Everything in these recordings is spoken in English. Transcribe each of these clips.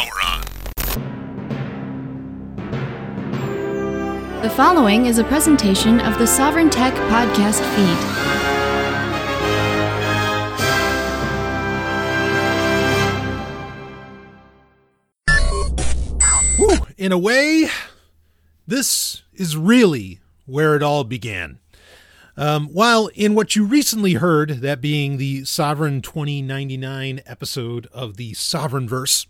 power on. The following is a presentation of the Sovereign Tech podcast feed. Whew, in a way, this is really where it all began. Um, while in what you recently heard, that being the Sovereign 2099 episode of the Sovereign Verse,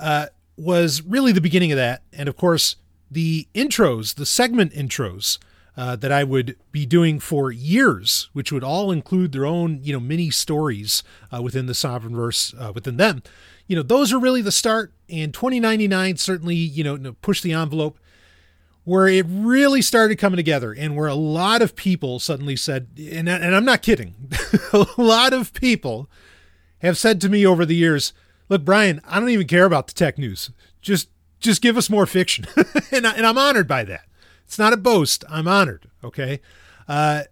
uh, was really the beginning of that. And of course, the intros, the segment intros uh, that I would be doing for years, which would all include their own, you know, mini stories uh, within the Sovereign Verse uh, within them. You know, those are really the start. And 2099 certainly, you know, pushed the envelope where it really started coming together and where a lot of people suddenly said, and, and I'm not kidding, a lot of people have said to me over the years, look, Brian, I don't even care about the tech news. Just, just give us more fiction. and, I, I'm honored by that. It's not a boast. I'm honored. Okay. Uh,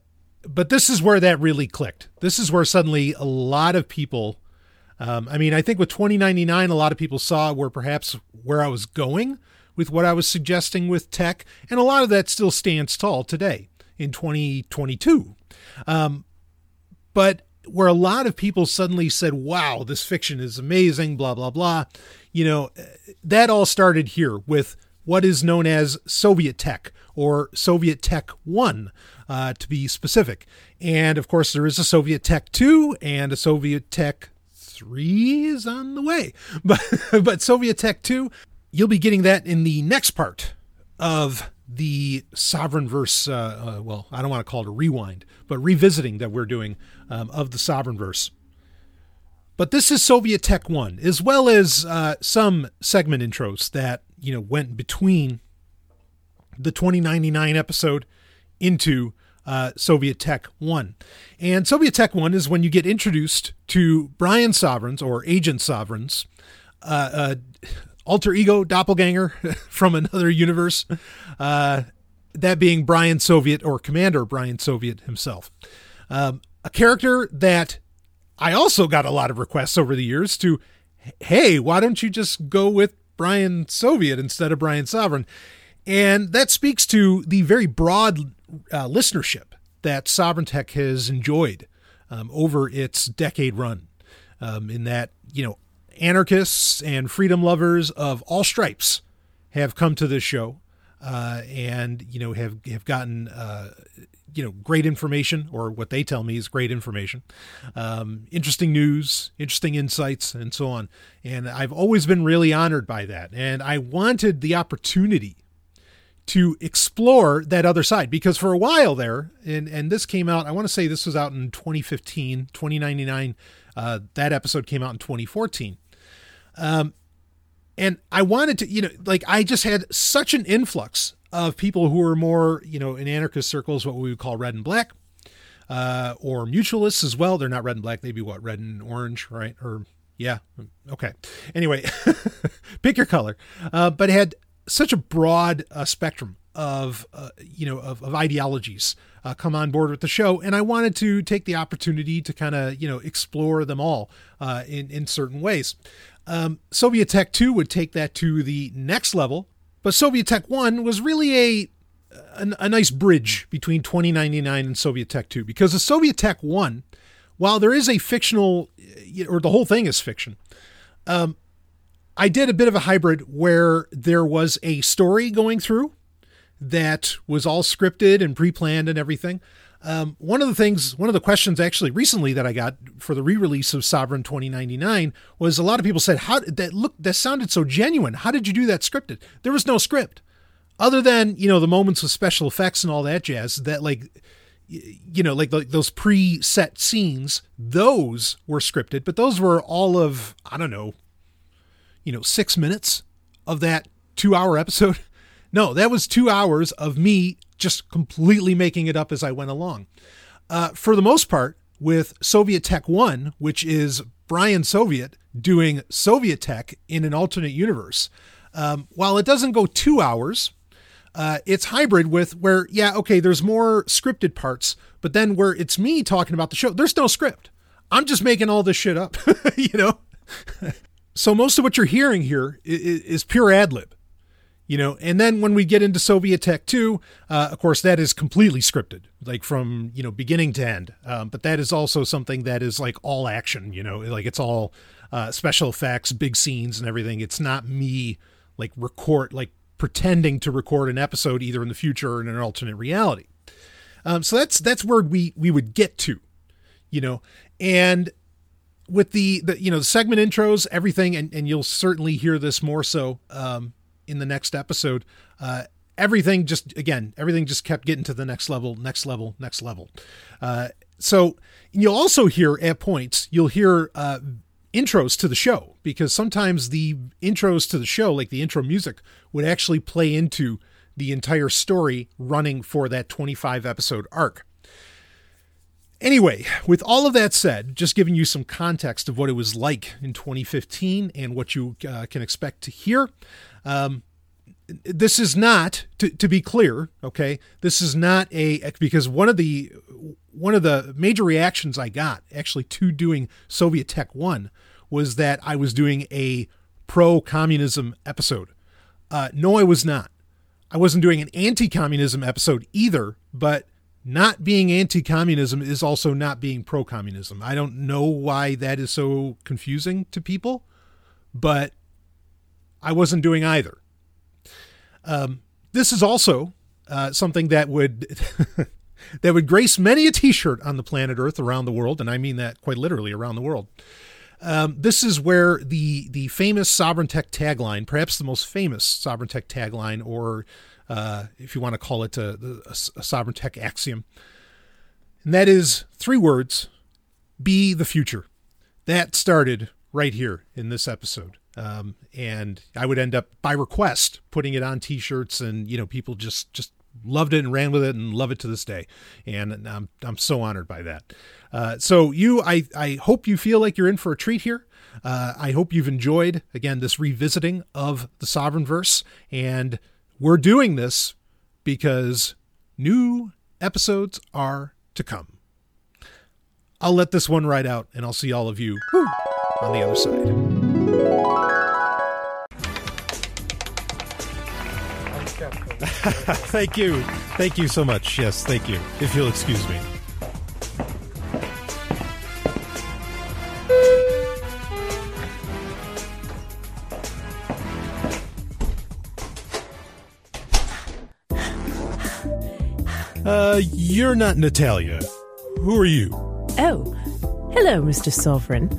but this is where that really clicked. This is where suddenly a lot of people, um, I mean, I think with 2099, a lot of people saw where perhaps where I was going with what I was suggesting with tech, and a lot of that still stands tall today in 2022. Um, but where a lot of people suddenly said, wow, this fiction is amazing, blah, blah, blah, you know, that all started here with what is known as Soviet Tech or Soviet Tech 1, uh, to be specific. And of course, there is a Soviet Tech 2 and a Soviet Tech 3 is on the way. But, but Soviet Tech 2 you'll be getting that in the next part of the Sovereign Verse. Uh, uh, well, I don't want to call it a rewind, but revisiting that we're doing um, of the Sovereign Verse. But this is Soviet Tech 1, as well as uh, some segment intros that, you know, went between the 2099 episode into uh, Soviet Tech 1. And Soviet Tech 1 is when you get introduced to Brian Sovereigns or Agent Sovereigns, uh, uh, alter ego doppelganger from another universe. Uh, that being Brian Soviet or Commander Brian Soviet himself. Um, a character that I also got a lot of requests over the years to, hey, why don't you just go with Brian Soviet instead of Brian Sovereign? And that speaks to the very broad uh, listenership that Sovereign Tech has enjoyed um, over its decade run. Um, in that, you know, anarchists and freedom lovers of all stripes have come to this show uh, and you know have have gotten uh, you know great information or what they tell me is great information. Um, interesting news interesting insights and so on. And i've always been really honored by that. And i wanted the opportunity to explore that other side because for a while there and and this came out i want to say this was out in 2015 2099 uh, that episode came out in 2014 um, and I wanted to, you know, like I just had such an influx of people who are more, you know, in anarchist circles, what we would call red and black, uh, or mutualists as well. They're not red and black; they'd be what red and orange, right? Or yeah, okay. Anyway, pick your color. Uh, but had such a broad uh, spectrum of uh, you know of, of ideologies uh, come on board with the show, and I wanted to take the opportunity to kind of you know explore them all uh, in in certain ways. Um, Soviet Tech 2 would take that to the next level, but Soviet Tech 1 was really a, a, a nice bridge between 2099 and Soviet Tech 2 because the Soviet Tech 1, while there is a fictional, or the whole thing is fiction, um, I did a bit of a hybrid where there was a story going through that was all scripted and pre planned and everything. Um, one of the things, one of the questions actually recently that I got for the re-release of Sovereign 2099 was a lot of people said, "How that look? That sounded so genuine. How did you do that scripted?" There was no script, other than you know the moments with special effects and all that jazz. That like, you know, like, like those pre-set scenes, those were scripted, but those were all of I don't know, you know, six minutes of that two-hour episode. No, that was two hours of me just completely making it up as I went along. Uh, for the most part, with Soviet Tech 1, which is Brian Soviet doing Soviet Tech in an alternate universe, um, while it doesn't go two hours, uh, it's hybrid with where, yeah, okay, there's more scripted parts, but then where it's me talking about the show, there's no script. I'm just making all this shit up, you know? so most of what you're hearing here is, is pure ad lib you know and then when we get into soviet tech 2 uh, of course that is completely scripted like from you know beginning to end. Um, but that is also something that is like all action you know like it's all uh, special effects big scenes and everything. It's not me like record like pretending to record an episode either in the future or in an alternate reality. Um, so that's that's where we we would get to you know and with the the you know the segment intros everything and, and you'll certainly hear this more so um, in the next episode, uh, everything just again everything just kept getting to the next level, next level, next level. Uh, so you'll also hear at points you'll hear uh, intros to the show because sometimes the intros to the show, like the intro music, would actually play into the entire story running for that 25 episode arc. Anyway, with all of that said, just giving you some context of what it was like in 2015 and what you uh, can expect to hear. Um, this is not to, to be clear okay this is not a because one of the one of the major reactions i got actually to doing soviet tech 1 was that i was doing a pro communism episode. Uh, no i was not. I wasn't doing an anti-communism episode either but not being anti-communism is also not being pro-communism. I don't know why that is so confusing to people but I wasn't doing either. Um, this is also uh, something that would that would grace many a T-shirt on the planet Earth around the world, and I mean that quite literally around the world. Um, this is where the the famous Sovereign Tech tagline, perhaps the most famous Sovereign Tech tagline, or uh, if you want to call it a, a, a Sovereign Tech axiom, and that is three words: "Be the future." That started right here in this episode. Um, and I would end up by request putting it on T-shirts, and you know people just just loved it and ran with it and love it to this day. And I'm I'm so honored by that. Uh, so you, I I hope you feel like you're in for a treat here. Uh, I hope you've enjoyed again this revisiting of the Sovereign Verse, and we're doing this because new episodes are to come. I'll let this one ride out, and I'll see all of you on the other side. thank you. Thank you so much. Yes, thank you. If you'll excuse me. Uh, you're not Natalia. Who are you? Oh, hello, Mr. Sovereign.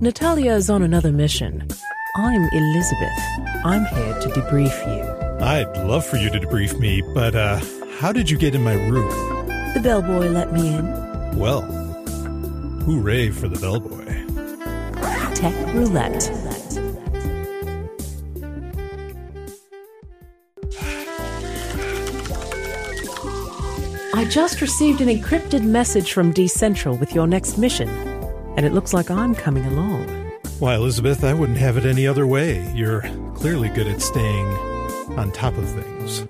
Natalia is on another mission. I'm Elizabeth. I'm here to debrief you. I'd love for you to debrief me, but uh, how did you get in my room? The bellboy let me in. Well, hooray for the bellboy. Tech roulette. I just received an encrypted message from D Central with your next mission, and it looks like I'm coming along. Why, Elizabeth, I wouldn't have it any other way. You're clearly good at staying on top of things.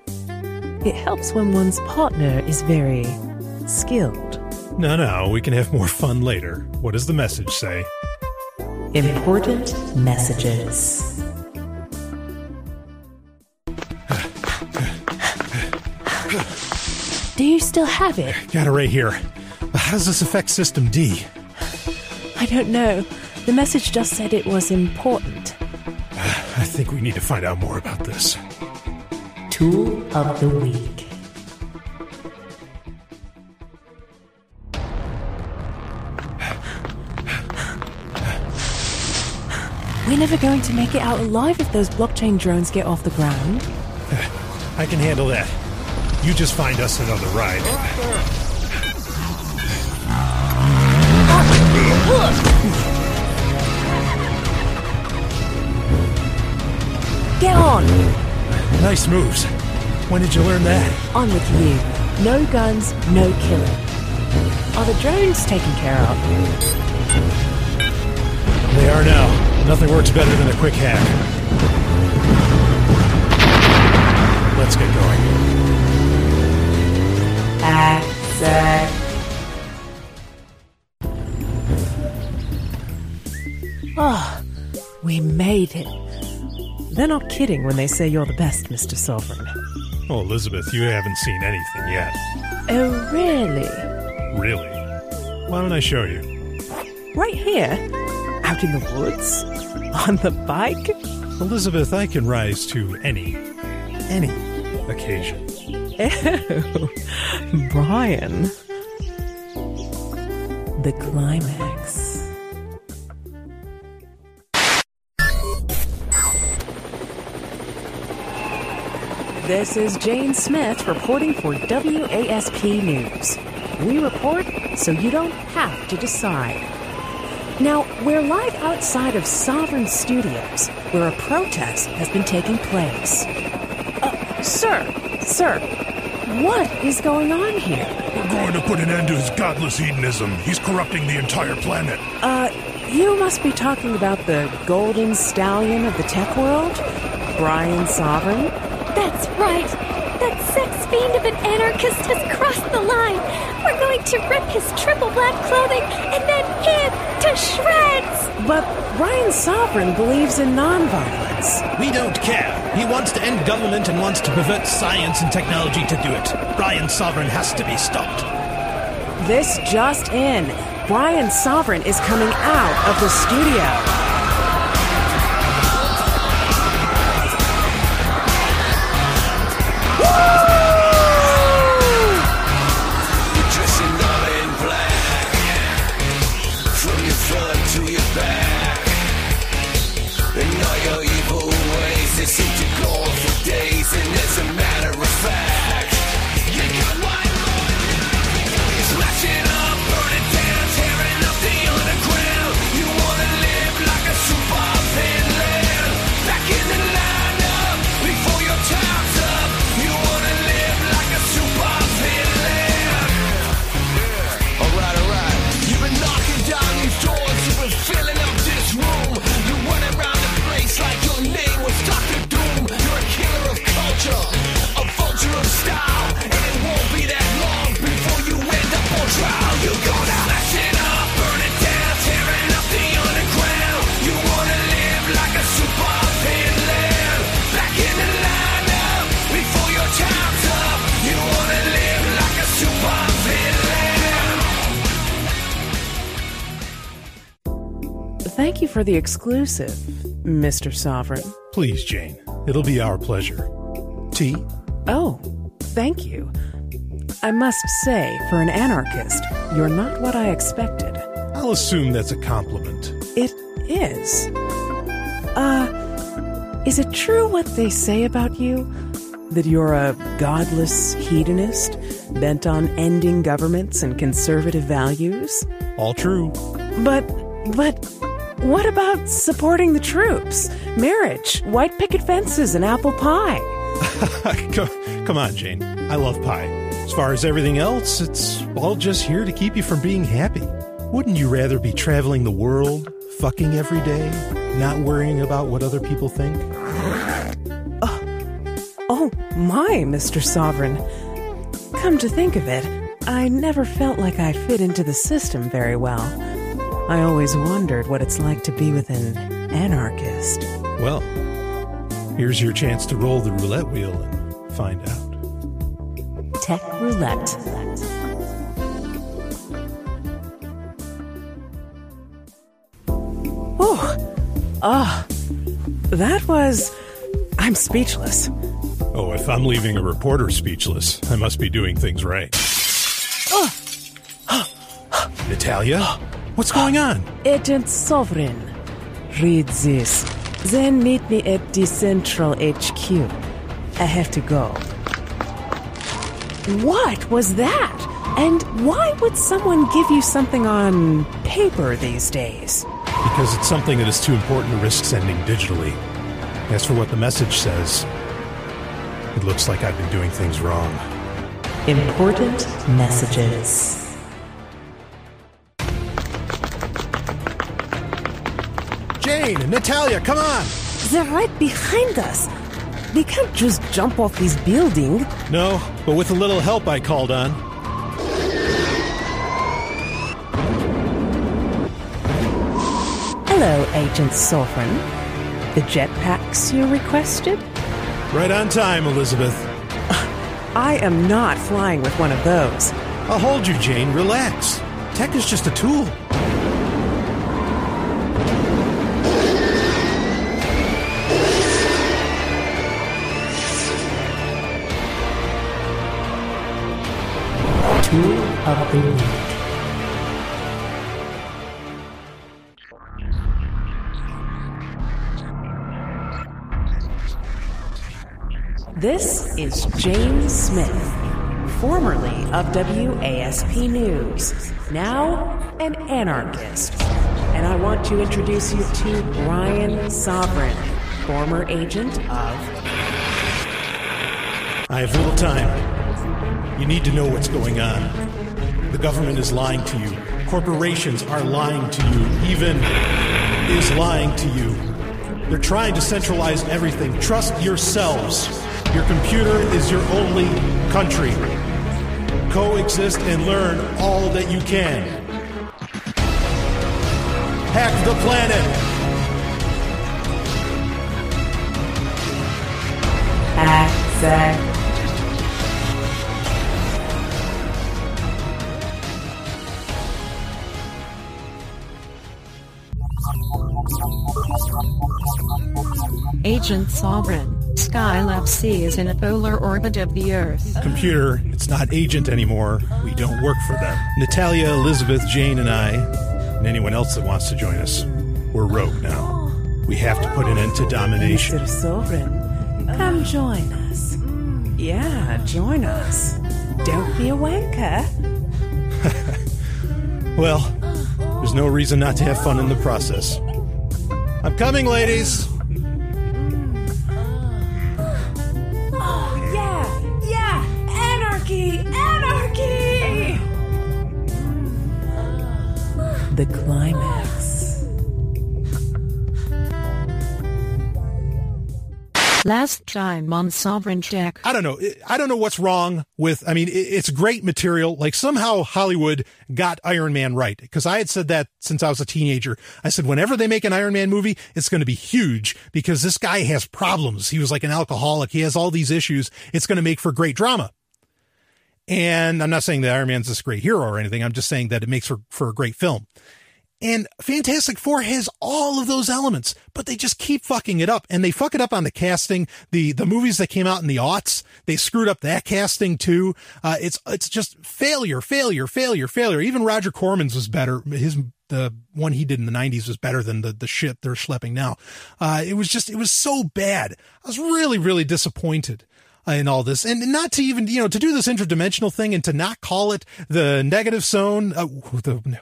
It helps when one's partner is very skilled. No, no, we can have more fun later. What does the message say? Important messages. Do you still have it? Got it right here. How does this affect System D? I don't know. The message just said it was important. I think we need to find out more about this. Tool of the Week. We're never going to make it out alive if those blockchain drones get off the ground. I can handle that. You just find us another ride. Get on! Nice moves. When did you learn that? On with you. No guns, no killing. Are the drones taken care of? They are now. Nothing works better than a quick hack. Let's get going. Hack, Oh, We made it. They're not kidding when they say you're the best, Mr. Sovereign. Oh, Elizabeth, you haven't seen anything yet. Oh, really? Really? Why don't I show you? Right here? Out in the woods? On the bike? Elizabeth, I can rise to any, any occasion. Oh, Brian. The climax. This is Jane Smith reporting for WASP News. We report so you don't have to decide. Now, we're live outside of Sovereign Studios, where a protest has been taking place. Uh, sir, sir, what is going on here? We're going to put an end to his godless hedonism. He's corrupting the entire planet. Uh, you must be talking about the golden stallion of the tech world? Brian Sovereign? That's right. That sex fiend of an anarchist has crossed the line. We're going to rip his triple black clothing and then him to shreds. But Brian Sovereign believes in nonviolence. We don't care. He wants to end government and wants to pervert science and technology to do it. Brian Sovereign has to be stopped. This just in. Brian Sovereign is coming out of the studio. For the exclusive, Mr. Sovereign. Please, Jane. It'll be our pleasure. Tea? Oh, thank you. I must say, for an anarchist, you're not what I expected. I'll assume that's a compliment. It is. Uh, is it true what they say about you? That you're a godless hedonist, bent on ending governments and conservative values? All true. But, but, what about supporting the troops? Marriage, white picket fences, and apple pie? come, on, Jane. I love pie. As far as everything else, it's all just here to keep you from being happy. Wouldn't you rather be traveling the world, fucking every day, not worrying about what other people think? Oh, oh my, Mr. Sovereign. Come to think of it, I never felt like I fit into the system very well. I always wondered what it's like to be with an anarchist. Well, here's your chance to roll the roulette wheel and find out. Tech roulette. Oh, ah, that was. I'm speechless. Oh, if I'm leaving a reporter speechless, I must be doing things right. Natalia? What's going on? Agent Sovereign, read this. Then meet me at the Central HQ. I have to go. What was that? And why would someone give you something on paper these days? Because it's something that is too important to risk sending digitally. As for what the message says, it looks like I've been doing things wrong. Important messages. Jane, Natalia, come on! They're right behind us. We can't just jump off this building. No, but with a little help I called on. Hello, Agent Sovereign. The jetpacks you requested? Right on time, Elizabeth. I am not flying with one of those. I'll hold you, Jane. Relax. Tech is just a tool. This is James Smith, formerly of WASP News, now an anarchist. And I want to introduce you to Brian Sovereign, former agent of. I have little time. You need to know what's going on. Government is lying to you. Corporations are lying to you. Even is lying to you. They're trying to centralize everything. Trust yourselves. Your computer is your only country. Coexist and learn all that you can. Hack the planet. Exact. Agent Sovereign, Skylab C is in a polar orbit of the Earth. Computer, it's not agent anymore. We don't work for them. Natalia, Elizabeth, Jane, and I, and anyone else that wants to join us, we're rogue now. We have to put an end to domination. Mr. Sovereign, come join us. Yeah, join us. Don't be a wanker. Well, there's no reason not to have fun in the process. I'm coming, ladies. Last time on Sovereign Tech. I don't know. I don't know what's wrong with. I mean, it's great material. Like somehow Hollywood got Iron Man right because I had said that since I was a teenager. I said whenever they make an Iron Man movie, it's going to be huge because this guy has problems. He was like an alcoholic. He has all these issues. It's going to make for great drama. And I'm not saying that Iron Man's this great hero or anything. I'm just saying that it makes for, for a great film. And Fantastic Four has all of those elements, but they just keep fucking it up. And they fuck it up on the casting. The the movies that came out in the aughts, they screwed up that casting too. Uh, it's it's just failure, failure, failure, failure. Even Roger Corman's was better. His the one he did in the '90s was better than the the shit they're schlepping now. Uh, it was just it was so bad. I was really really disappointed in all this and not to even you know to do this interdimensional thing and to not call it the negative zone uh, the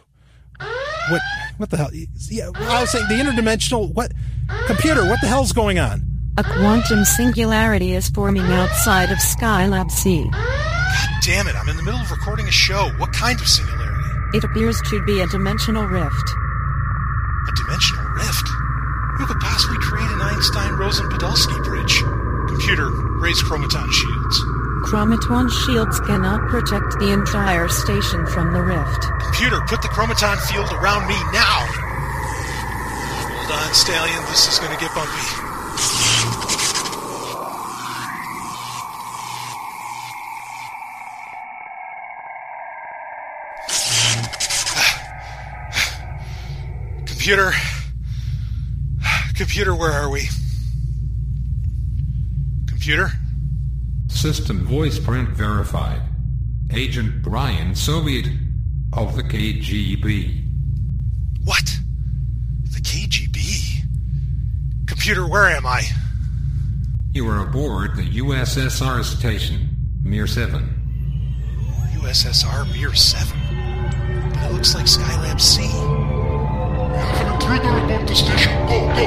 what what the hell? Yeah i was saying the interdimensional what computer what the hell's going on? A quantum singularity is forming outside of Skylab C. God damn it i'm in the middle of recording a show. What kind of singularity? It appears to be a dimensional rift. a dimensional rift? Who could possibly create an einstein rosen podolsky bridge? Computer raise chromaton shields Chromaton shields cannot protect the entire station from the rift. computer put the chromaton field around me now hold on stallion this is to get bumpy Computer. Computer, where are we? Computer? System voice print verified. Agent Brian Soviet of the KGB. What? The KGB? Computer, where am I? You are aboard the USSR station, Mir 7. USSR Mir 7. But it looks like Skylab C. Intruder above the station. Go, go.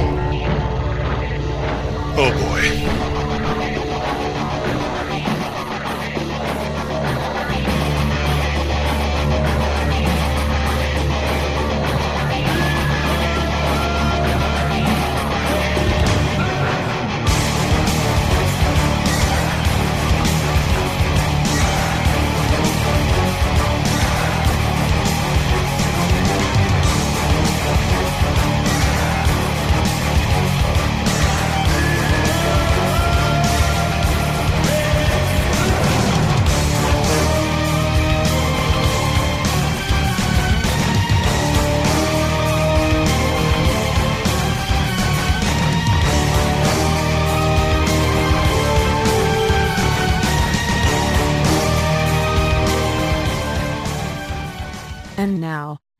Oh boy.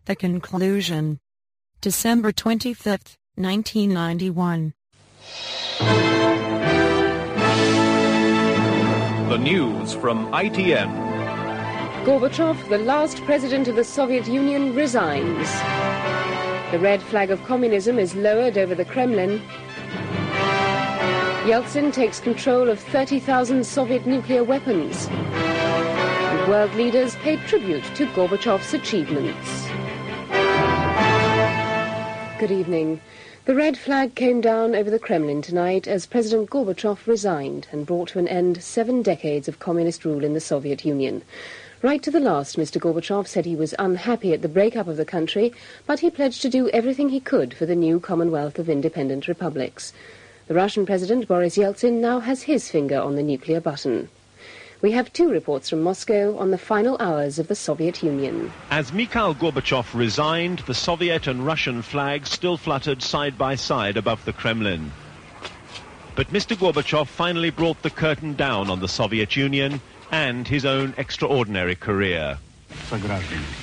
The conclusion. December 25, 1991. The news from ITN. Gorbachev, the last president of the Soviet Union, resigns. The red flag of communism is lowered over the Kremlin. Yeltsin takes control of 30,000 Soviet nuclear weapons. And world leaders pay tribute to Gorbachev's achievements. Good evening. The red flag came down over the Kremlin tonight as President Gorbachev resigned and brought to an end seven decades of communist rule in the Soviet Union. Right to the last, Mr. Gorbachev said he was unhappy at the breakup of the country, but he pledged to do everything he could for the new Commonwealth of Independent Republics. The Russian President, Boris Yeltsin, now has his finger on the nuclear button. We have two reports from Moscow on the final hours of the Soviet Union. As Mikhail Gorbachev resigned, the Soviet and Russian flags still fluttered side by side above the Kremlin. But Mr. Gorbachev finally brought the curtain down on the Soviet Union and his own extraordinary career.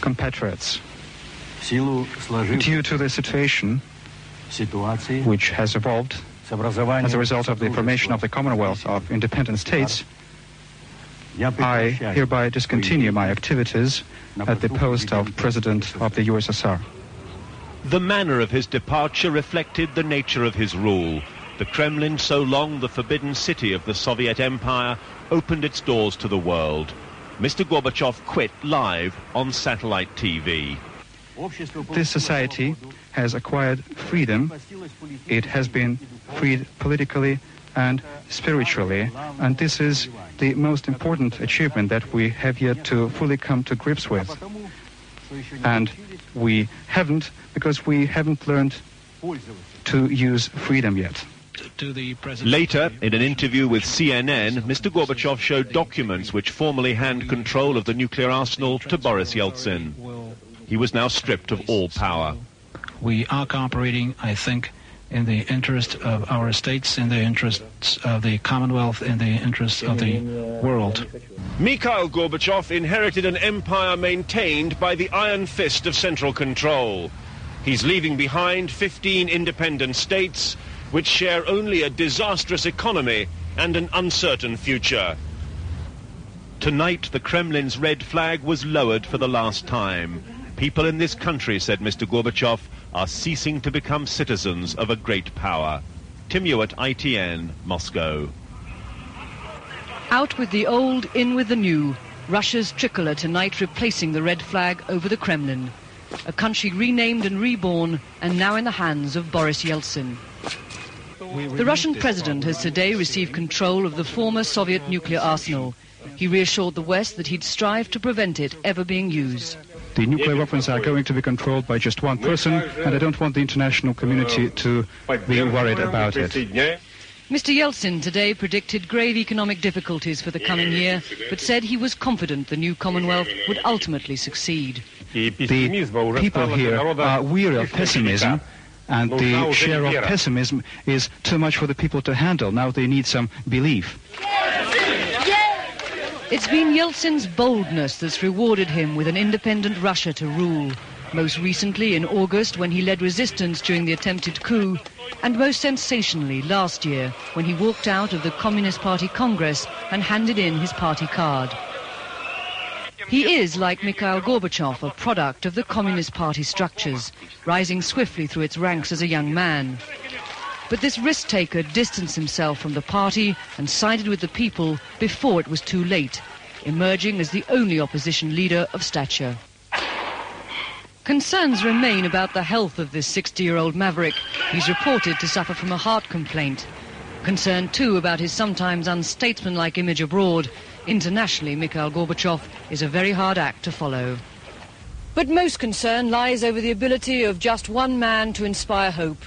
Compatriots, due to the situation which has evolved as a result of the formation of the Commonwealth of Independent States, I hereby discontinue my activities at the post of President of the USSR. The manner of his departure reflected the nature of his rule. The Kremlin, so long the forbidden city of the Soviet Empire, opened its doors to the world. Mr. Gorbachev quit live on satellite TV. This society has acquired freedom. It has been freed politically and spiritually, and this is the most important achievement that we have yet to fully come to grips with. And we haven't because we haven't learned to use freedom yet. Later, in an interview with CNN, Mr. Gorbachev showed documents which formally hand control of the nuclear arsenal to Boris Yeltsin. He was now stripped of all power. We are cooperating, I think, in the interest of our states, in the interests of the Commonwealth, in the interests of the world. Mikhail Gorbachev inherited an empire maintained by the iron fist of central control. He's leaving behind 15 independent states which share only a disastrous economy and an uncertain future. Tonight, the Kremlin's red flag was lowered for the last time. People in this country, said Mr. Gorbachev, are ceasing to become citizens of a great power. Tim Ewart, ITN, Moscow. Out with the old, in with the new. Russia's tricolour tonight replacing the red flag over the Kremlin. A country renamed and reborn and now in the hands of Boris Yeltsin. The Russian president has today received control of the former Soviet nuclear arsenal. He reassured the West that he'd strive to prevent it ever being used. The nuclear weapons are going to be controlled by just one person, and I don't want the international community to be worried about it. Mr. Yeltsin today predicted grave economic difficulties for the coming year, but said he was confident the new Commonwealth would ultimately succeed. The people here are weary of pessimism, and the share of pessimism is too much for the people to handle. Now they need some belief. It's been Yeltsin's boldness that's rewarded him with an independent Russia to rule. Most recently in August when he led resistance during the attempted coup, and most sensationally last year when he walked out of the Communist Party Congress and handed in his party card. He is, like Mikhail Gorbachev, a product of the Communist Party structures, rising swiftly through its ranks as a young man. But this risk taker distanced himself from the party and sided with the people before it was too late, emerging as the only opposition leader of stature. Concerns remain about the health of this 60-year-old maverick. He's reported to suffer from a heart complaint. Concern too about his sometimes unstatesmanlike image abroad. Internationally, Mikhail Gorbachev is a very hard act to follow. But most concern lies over the ability of just one man to inspire hope.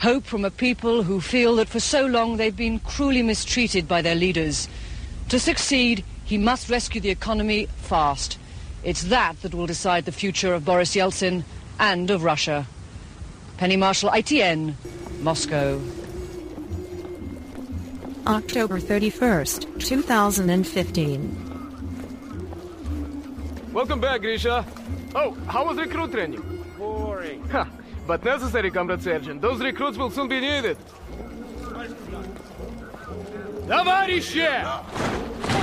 Hope from a people who feel that for so long they've been cruelly mistreated by their leaders. To succeed, he must rescue the economy fast. It's that that will decide the future of Boris Yeltsin and of Russia. Penny Marshall, ITN, Moscow. October 31st, 2015. Welcome back, Grisha. Oh, how was recruit training? Boring. Ha, but necessary, Comrade Sergeant. Those recruits will soon be needed. Товарищи!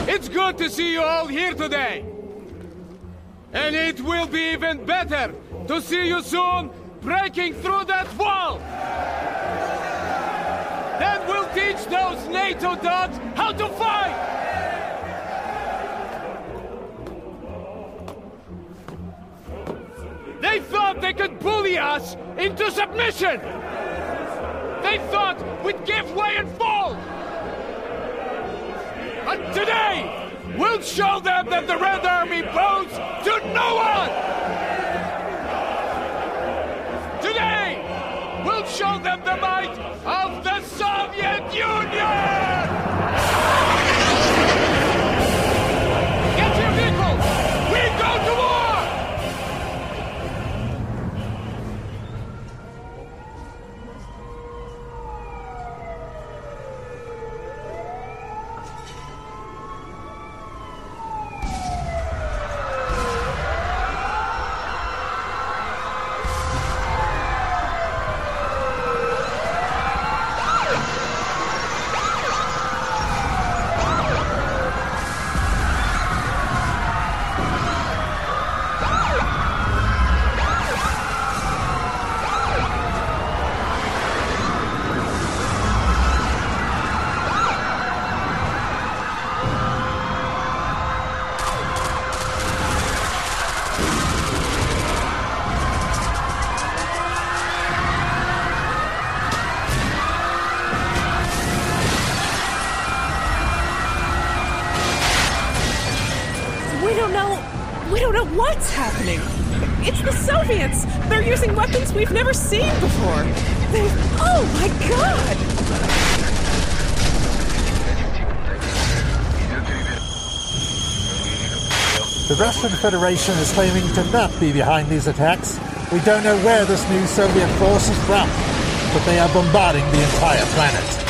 It's good to see you all here today. And it will be even better to see you soon breaking through that wall. Then we'll teach those NATO dogs how to fight. They thought they could bully us into submission. They thought we'd give way and fall. But today, we'll show them that the Red Army bows to no one! Today, we'll show them the might of the Soviet Union! Never seen before. They've, Oh my god! The Russian Federation is claiming to not be behind these attacks. We don't know where this new Soviet force is from, but they are bombarding the entire planet.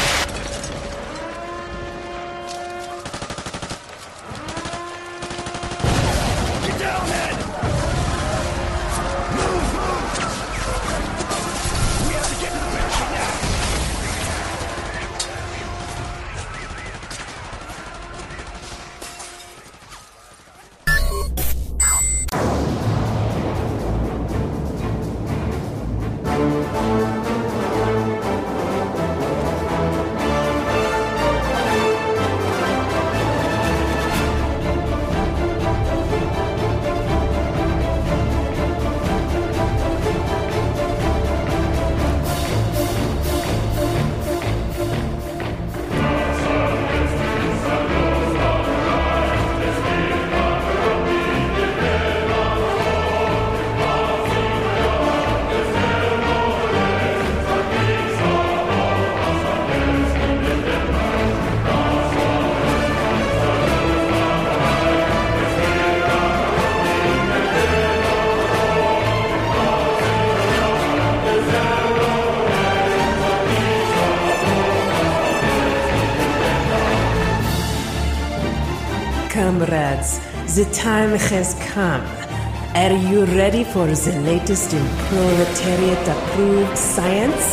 The time has come. Are you ready for the latest in proletariat approved science?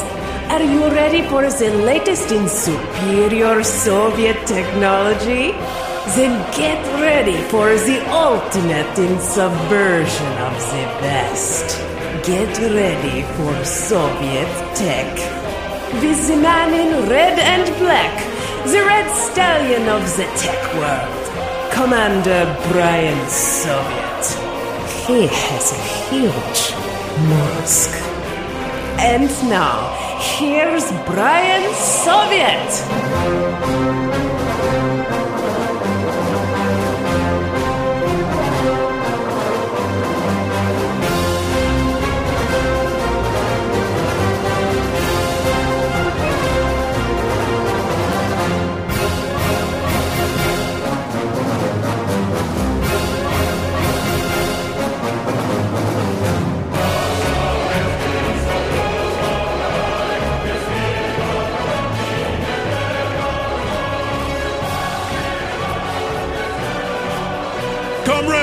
Are you ready for the latest in superior Soviet technology? Then get ready for the ultimate in subversion of the best. Get ready for Soviet tech. With the man in red and black, the red stallion of the tech world, Commander Brian Soviet. He has a huge mask. And now, here's Brian Soviet.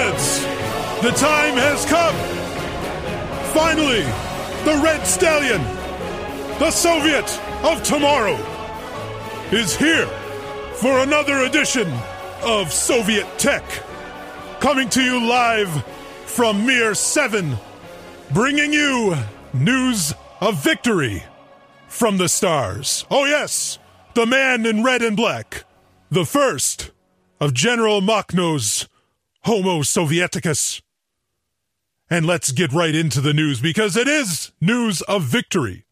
The time has come. finally, the Red Stallion, the Soviet of tomorrow, is here for another edition of Soviet Tech. Coming to you live from Mir 7, bringing you news of victory from the stars. Oh, yes, the man in red and black, the first of General Makhno's Homo Sovieticus. And let's get right into the news because it is news of victory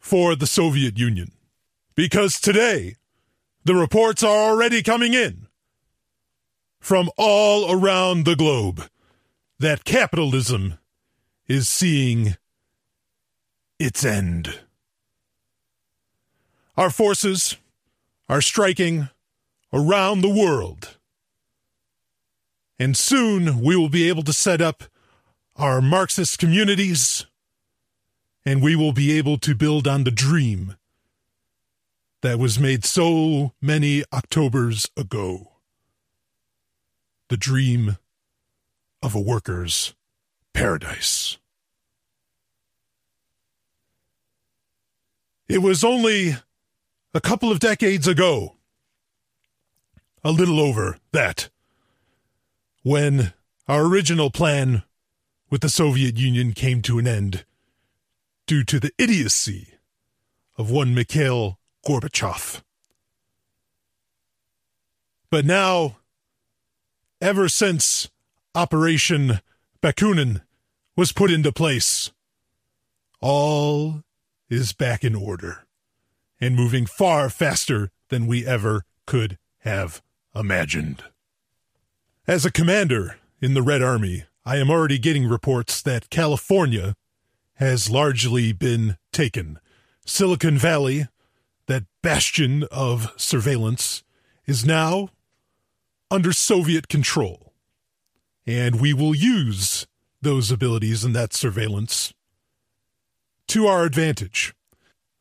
for the Soviet Union. Because today, the reports are already coming in from all around the globe that capitalism is seeing its end. Our forces are striking around the world. And soon we will be able to set up our Marxist communities and we will be able to build on the dream that was made so many Octobers ago. The dream of a worker's paradise. It was only a couple of decades ago, a little over that, when our original plan with the Soviet Union came to an end due to the idiocy of one Mikhail Gorbachev. But now, ever since Operation Bakunin was put into place, all is back in order and moving far faster than we ever could have imagined. As a commander in the Red Army, I am already getting reports that California has largely been taken. Silicon Valley, that bastion of surveillance, is now under Soviet control. And we will use those abilities and that surveillance to our advantage.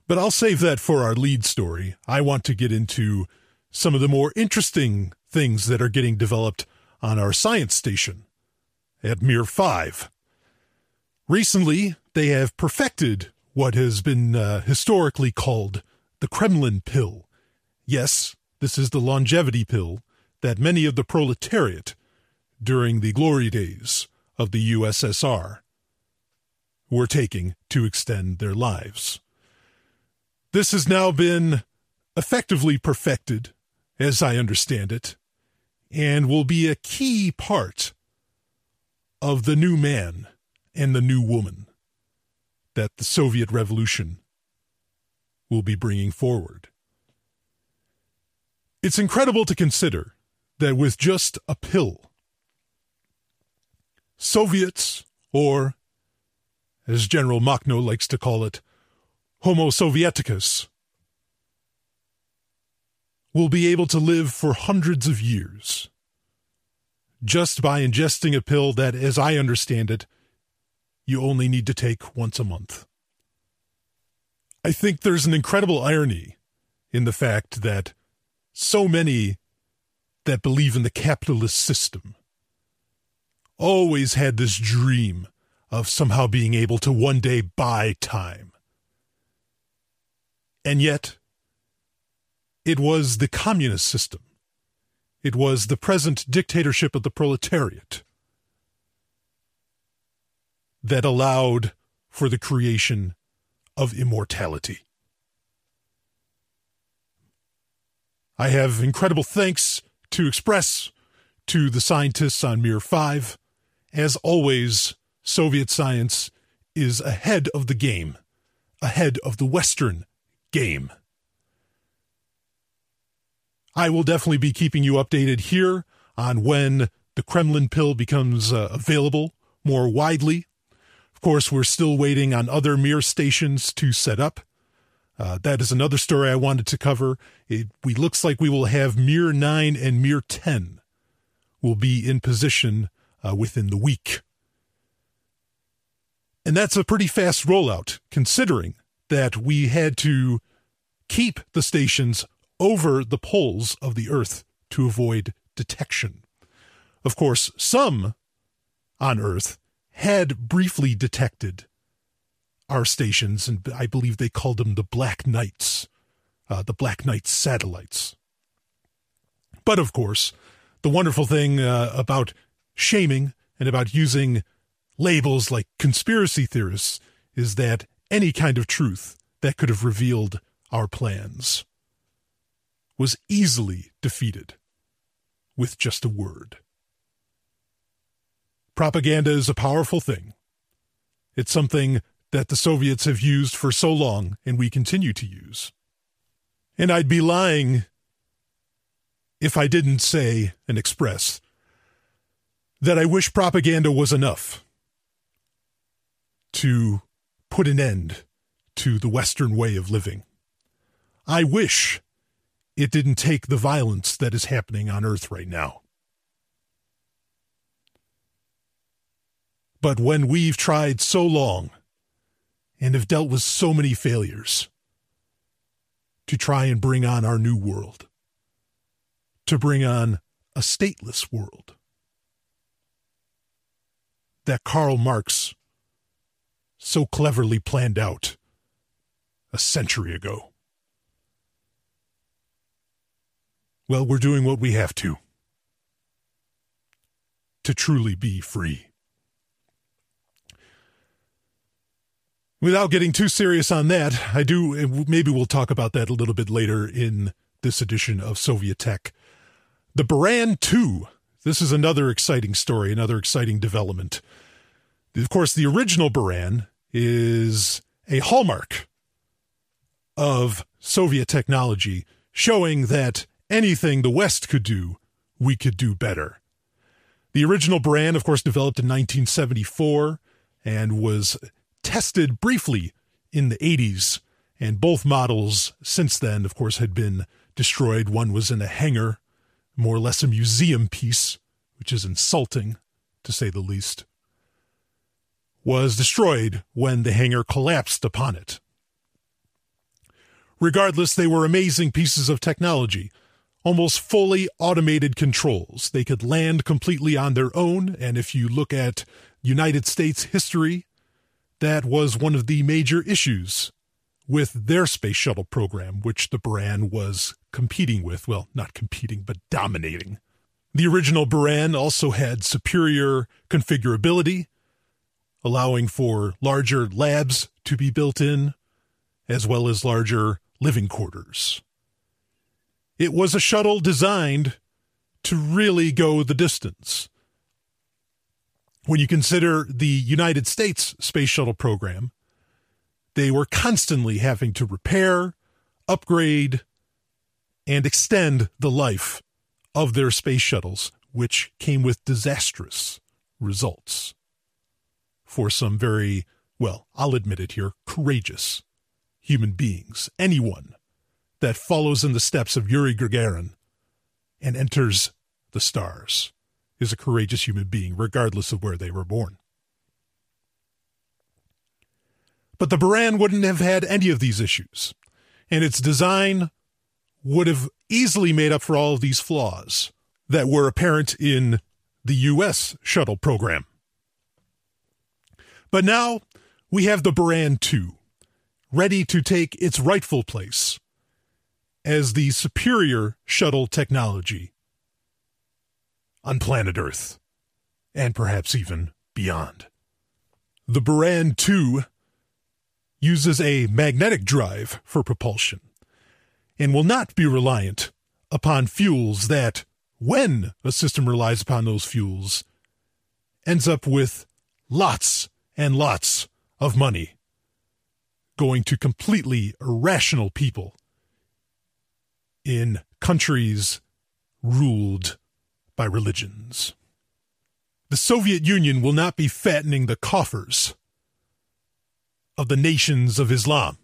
But I'll save that for our lead story. I want to get into some of the more interesting things that are getting developed on our science station at Mir 5. Recently, they have perfected what has been uh, historically called the Kremlin pill. Yes, this is the longevity pill that many of the proletariat during the glory days of the USSR were taking to extend their lives. This has now been effectively perfected, as I understand it, and will be a key part of the new man and the new woman that the Soviet Revolution will be bringing forward. It's incredible to consider that with just a pill, Soviets, or as General Makhno likes to call it, Homo Sovieticus, will be able to live for hundreds of years just by ingesting a pill that, as I understand it, you only need to take once a month. I think there's an incredible irony in the fact that so many that believe in the capitalist system always had this dream of somehow being able to one day buy time. And yet, it was the communist system. It was the present dictatorship of the proletariat that allowed for the creation of immortality. I have incredible thanks to express to the scientists on Mir 5. As always, Soviet science is ahead of the game, ahead of the Western game. I will definitely be keeping you updated here on when the Kremlin pill becomes uh, available more widely Of course, we're still waiting on other Mir stations to set up. Uh, that is another story I wanted to cover. It we looks like we will have Mir 9 and Mir 10 will be in position uh, within the week. And that's a pretty fast rollout, considering that we had to keep the stations over the poles of the Earth to avoid detection. Of course, some on Earth had briefly detected our stations, and I believe they called them the Black Knights, uh, the Black Knights satellites. But of course, the wonderful thing uh, about shaming and about using labels like conspiracy theorists is that any kind of truth that could have revealed our plans was easily defeated with just a word. Propaganda is a powerful thing. It's something that the Soviets have used for so long and we continue to use. And I'd be lying if I didn't say and express that I wish propaganda was enough to put an end to the Western way of living. I wish it didn't take the violence that is happening on Earth right now. But when we've tried so long and have dealt with so many failures to try and bring on our new world, to bring on a stateless world, that Karl Marx so cleverly planned out a century ago. Well, we're doing what we have to to truly be free. Without getting too serious on that, I do, maybe we'll talk about that a little bit later in this edition of Soviet Tech. The Buran 2. This is another exciting story, another exciting development. Of course, the original Buran is a hallmark of Soviet technology, showing that anything the West could do, we could do better. The original Buran, of course, developed in 1974 and was tested briefly in the 80s, and both models since then, of course, had been destroyed. One was in a hangar, more or less a museum piece, which is insulting, to say the least, was destroyed when the hangar collapsed upon it. Regardless, they were amazing pieces of technology, almost fully automated controls. They could land completely on their own, and if you look at United States history, that was one of the major issues with their space shuttle program, which the Buran was competing with. Well, not competing, but dominating. The original Buran also had superior configurability, allowing for larger labs to be built in, as well as larger living quarters. It was a shuttle designed to really go the distance when you consider the United States space shuttle program, they were constantly having to repair, upgrade, and extend the life of their space shuttles, which came with disastrous results for some very, well, I'll admit it here, courageous human beings. Anyone that follows in the steps of Yuri Gagarin and enters the stars is a courageous human being, regardless of where they were born. But the Buran wouldn't have had any of these issues, and its design would have easily made up for all of these flaws that were apparent in the U.S. shuttle program. But now we have the Buran 2, ready to take its rightful place as the superior shuttle technology on planet Earth, and perhaps even beyond. The Buran 2 uses a magnetic drive for propulsion and will not be reliant upon fuels that, when a system relies upon those fuels, ends up with lots and lots of money going to completely irrational people in countries ruled by religions. The Soviet Union will not be fattening the coffers of the nations of Islam.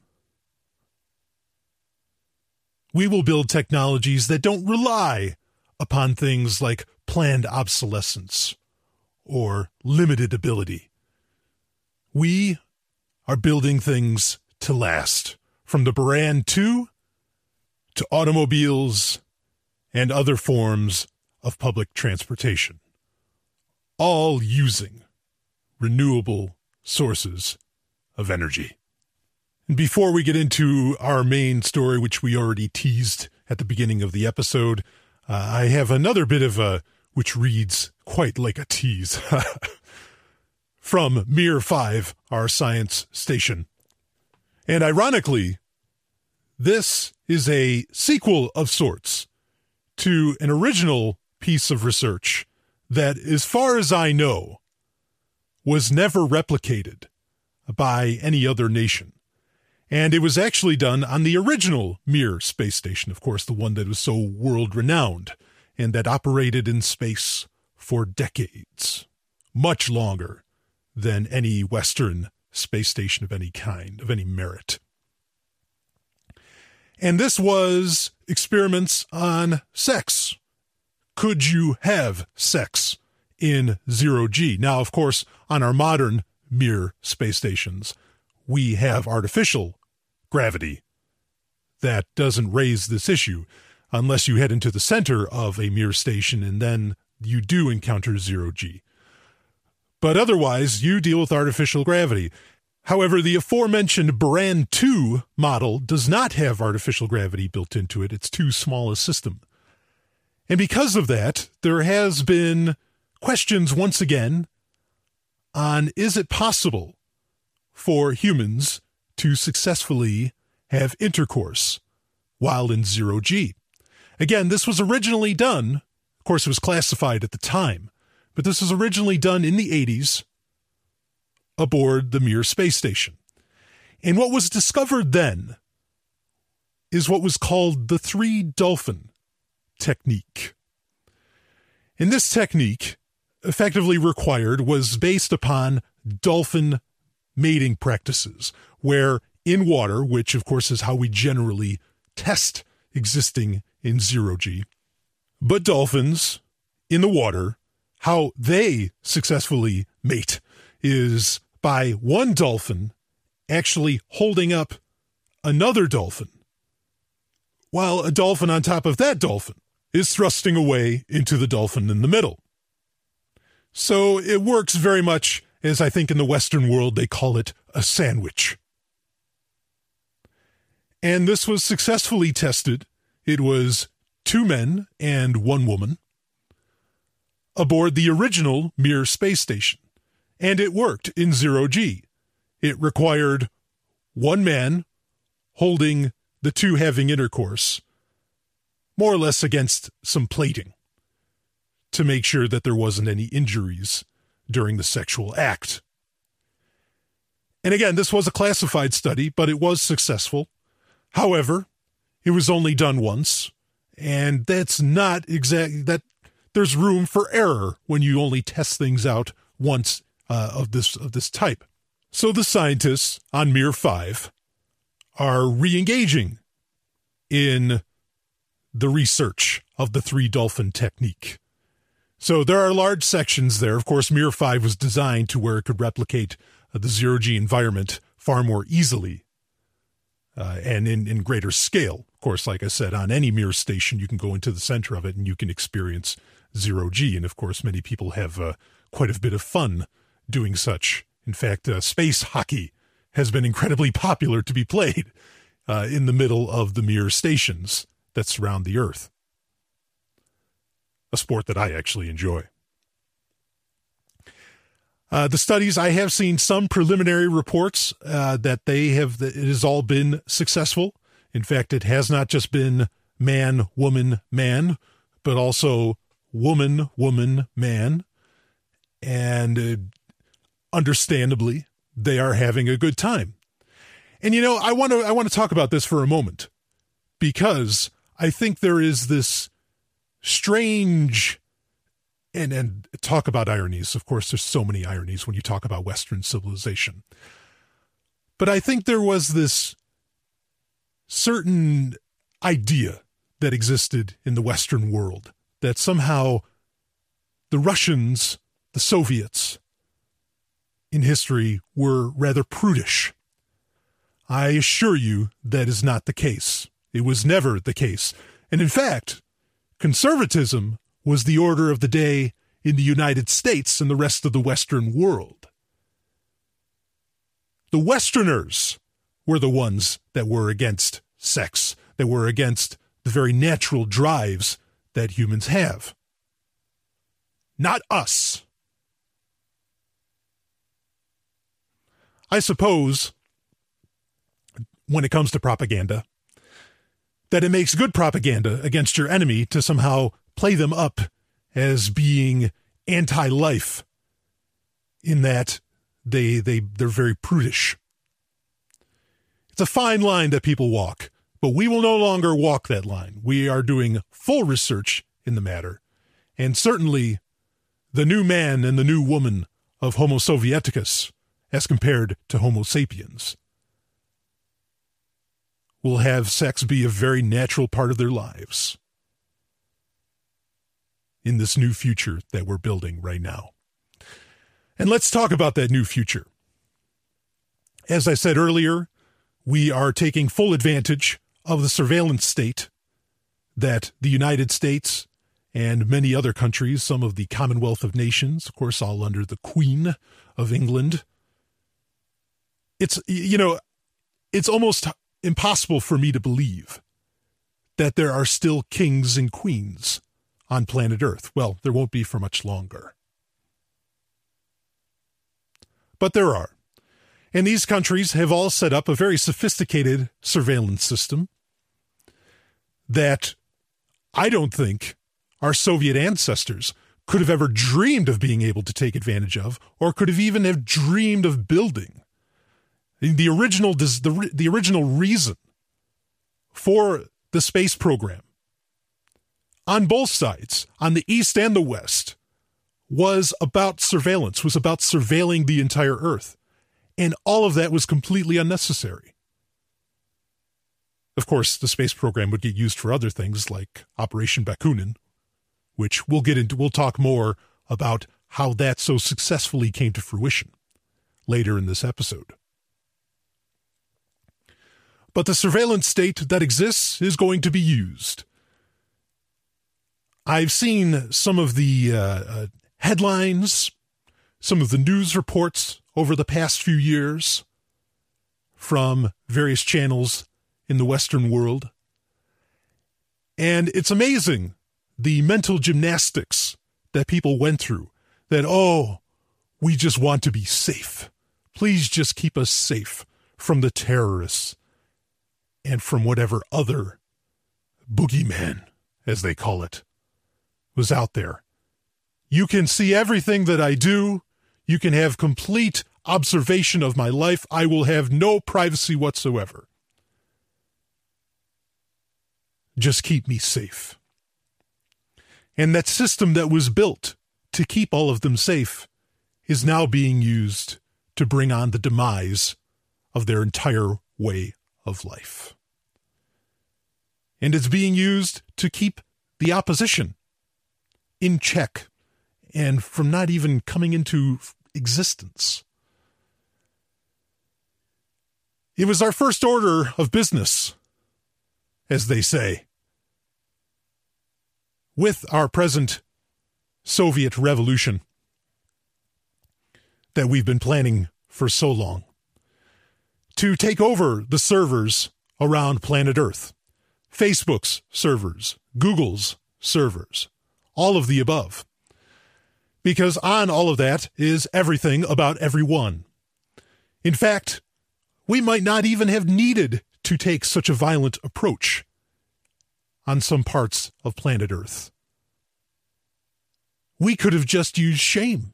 We will build technologies that don't rely upon things like planned obsolescence or limited ability. We are building things to last, from the Buran 2 to automobiles and other forms of public transportation, all using renewable sources of energy. And before we get into our main story, which we already teased at the beginning of the episode, uh, I have another bit of a, which reads quite like a tease, from Mir 5, our science station. And ironically, this is a sequel of sorts to an original piece of research that, as far as I know, was never replicated by any other nation. And it was actually done on the original Mir space station, of course, the one that was so world renowned and that operated in space for decades, much longer than any Western space station of any kind, of any merit. And this was experiments on sex. Could you have sex in zero G? Now, of course, on our modern Mir space stations, we have artificial gravity that doesn't raise this issue unless you head into the center of a Mir station and then you do encounter zero G. But otherwise, you deal with artificial gravity. However, the aforementioned Buran 2 model does not have artificial gravity built into it. It's too small a system. And because of that, there has been questions once again on is it possible for humans to successfully have intercourse while in zero G? Again, this was originally done, of course, it was classified at the time, but this was originally done in the 80s aboard the Mir space station. And what was discovered then is what was called the three dolphin technique. And this technique, effectively required, was based upon dolphin mating practices, where in water, which of course is how we generally test existing in zero G, but dolphins in the water, how they successfully mate is by one dolphin actually holding up another dolphin, while a dolphin on top of that dolphin is thrusting away into the dolphin in the middle. So it works very much as I think in the Western world they call it a sandwich. And this was successfully tested. It was two men and one woman aboard the original Mir space station and it worked in zero G. It required one man holding the two having intercourse, more or less against some plating, to make sure that there wasn't any injuries during the sexual act. And again, this was a classified study, but it was successful. However, it was only done once, and that's not exact that there's room for error when you only test things out once uh, of this of this type. So the scientists on Mir 5 are re-engaging in the research of the three dolphin technique. So there are large sections there. Of course, Mir 5 was designed to where it could replicate uh, the zero G environment far more easily uh, and in, in greater scale. Of course, like I said, on any Mir station, you can go into the center of it and you can experience zero G. And of course, many people have uh, quite a bit of fun doing such. In fact, uh, space hockey has been incredibly popular to be played uh, in the middle of the Mir stations that surround the Earth. A sport that I actually enjoy. Uh, the studies I have seen some preliminary reports uh, that they have that it has all been successful. In fact, it has not just been man, woman, man, but also woman, woman, man, and uh, understandably, they are having a good time. And you know, I want to I want to talk about this for a moment because I think there is this strange and and talk about ironies. Of course, there's so many ironies when you talk about Western civilization. But I think there was this certain idea that existed in the Western world that somehow the Russians, the Soviets, in history were rather prudish. I assure you that is not the case. It was never the case. And in fact, conservatism was the order of the day in the United States and the rest of the Western world. the Westerners were the ones that were against sex, that were against the very natural drives that humans have. Not us. I suppose when it comes to propaganda, that it makes good propaganda against your enemy to somehow play them up as being anti-life in that they they they're very prudish. It's a fine line that people walk, but we will no longer walk that line. We are doing full research in the matter, and certainly the new man and the new woman of Homo Sovieticus as compared to Homo sapiens will have sex be a very natural part of their lives in this new future that we're building right now. And let's talk about that new future. As I said earlier, we are taking full advantage of the surveillance state that the United States and many other countries, some of the Commonwealth of Nations, of course, all under the Queen of England. It's, you know, it's almost impossible for me to believe that there are still kings and queens on planet Earth. Well, there won't be for much longer. But there are. And these countries have all set up a very sophisticated surveillance system that I don't think our Soviet ancestors could have ever dreamed of being able to take advantage of or could have even have dreamed of building. The original the, the original reason for the space program on both sides, on the east and the west, was about surveillance, was about surveilling the entire earth. And all of that was completely unnecessary. Of course, the space program would get used for other things like Operation Bakunin, which we'll get into, we'll talk more about how that so successfully came to fruition later in this episode. But the surveillance state that exists is going to be used. I've seen some of the uh, uh, headlines, some of the news reports over the past few years from various channels in the Western world. And it's amazing the mental gymnastics that people went through that, oh, we just want to be safe. Please just keep us safe from the terrorists and from whatever other boogeyman, as they call it, was out there. You can see everything that I do. You can have complete observation of my life. I will have no privacy whatsoever. Just keep me safe. And that system that was built to keep all of them safe is now being used to bring on the demise of their entire way of life. And it's being used to keep the opposition in check and from not even coming into existence. It was our first order of business, as they say, with our present Soviet revolution that we've been planning for so long to take over the servers around planet Earth, Facebook's servers, Google's servers, all of the above. Because on all of that is everything about everyone. In fact, we might not even have needed to take such a violent approach on some parts of planet Earth. We could have just used shame.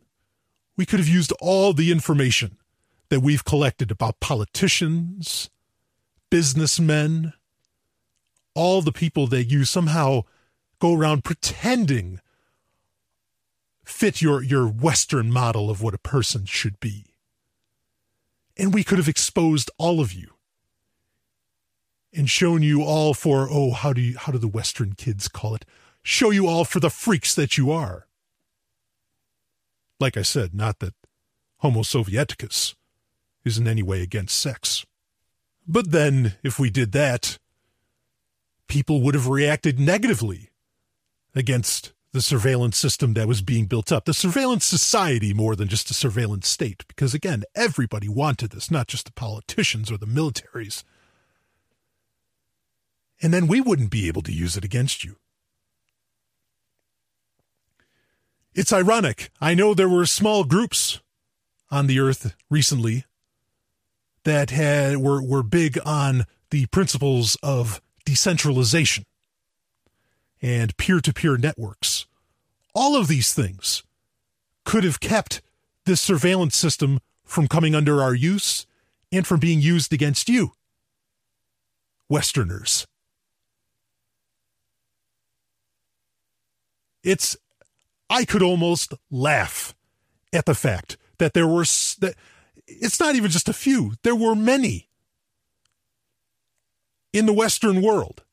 We could have used all the information that we've collected about politicians, businessmen, all the people that you somehow go around pretending fit your, your Western model of what a person should be. And we could have exposed all of you and shown you all for, oh, how do you, how do the Western kids call it? Show you all for the freaks that you are. Like I said, not that Homo Sovieticus is in any way against sex. But then, if we did that, people would have reacted negatively against the surveillance system that was being built up, the surveillance society more than just a surveillance state, because again, everybody wanted this, not just the politicians or the militaries. And then we wouldn't be able to use it against you. It's ironic. I know there were small groups on the earth recently that had were were big on the principles of decentralization and peer-to-peer networks. All of these things could have kept this surveillance system from coming under our use and from being used against you, Westerners. It's I could almost laugh at the fact that there were that it's not even just a few, there were many in the Western world,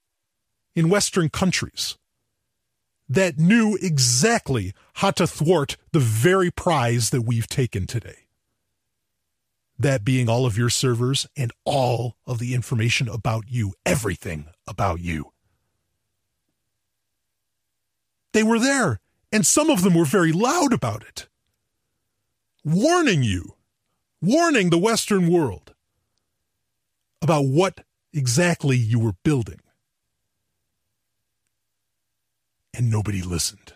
in Western countries, that knew exactly how to thwart the very prize that we've taken today. That being all of your servers and all of the information about you, everything about you. They were there, and some of them were very loud about it, warning you, warning the Western world about what exactly you were building. And nobody listened.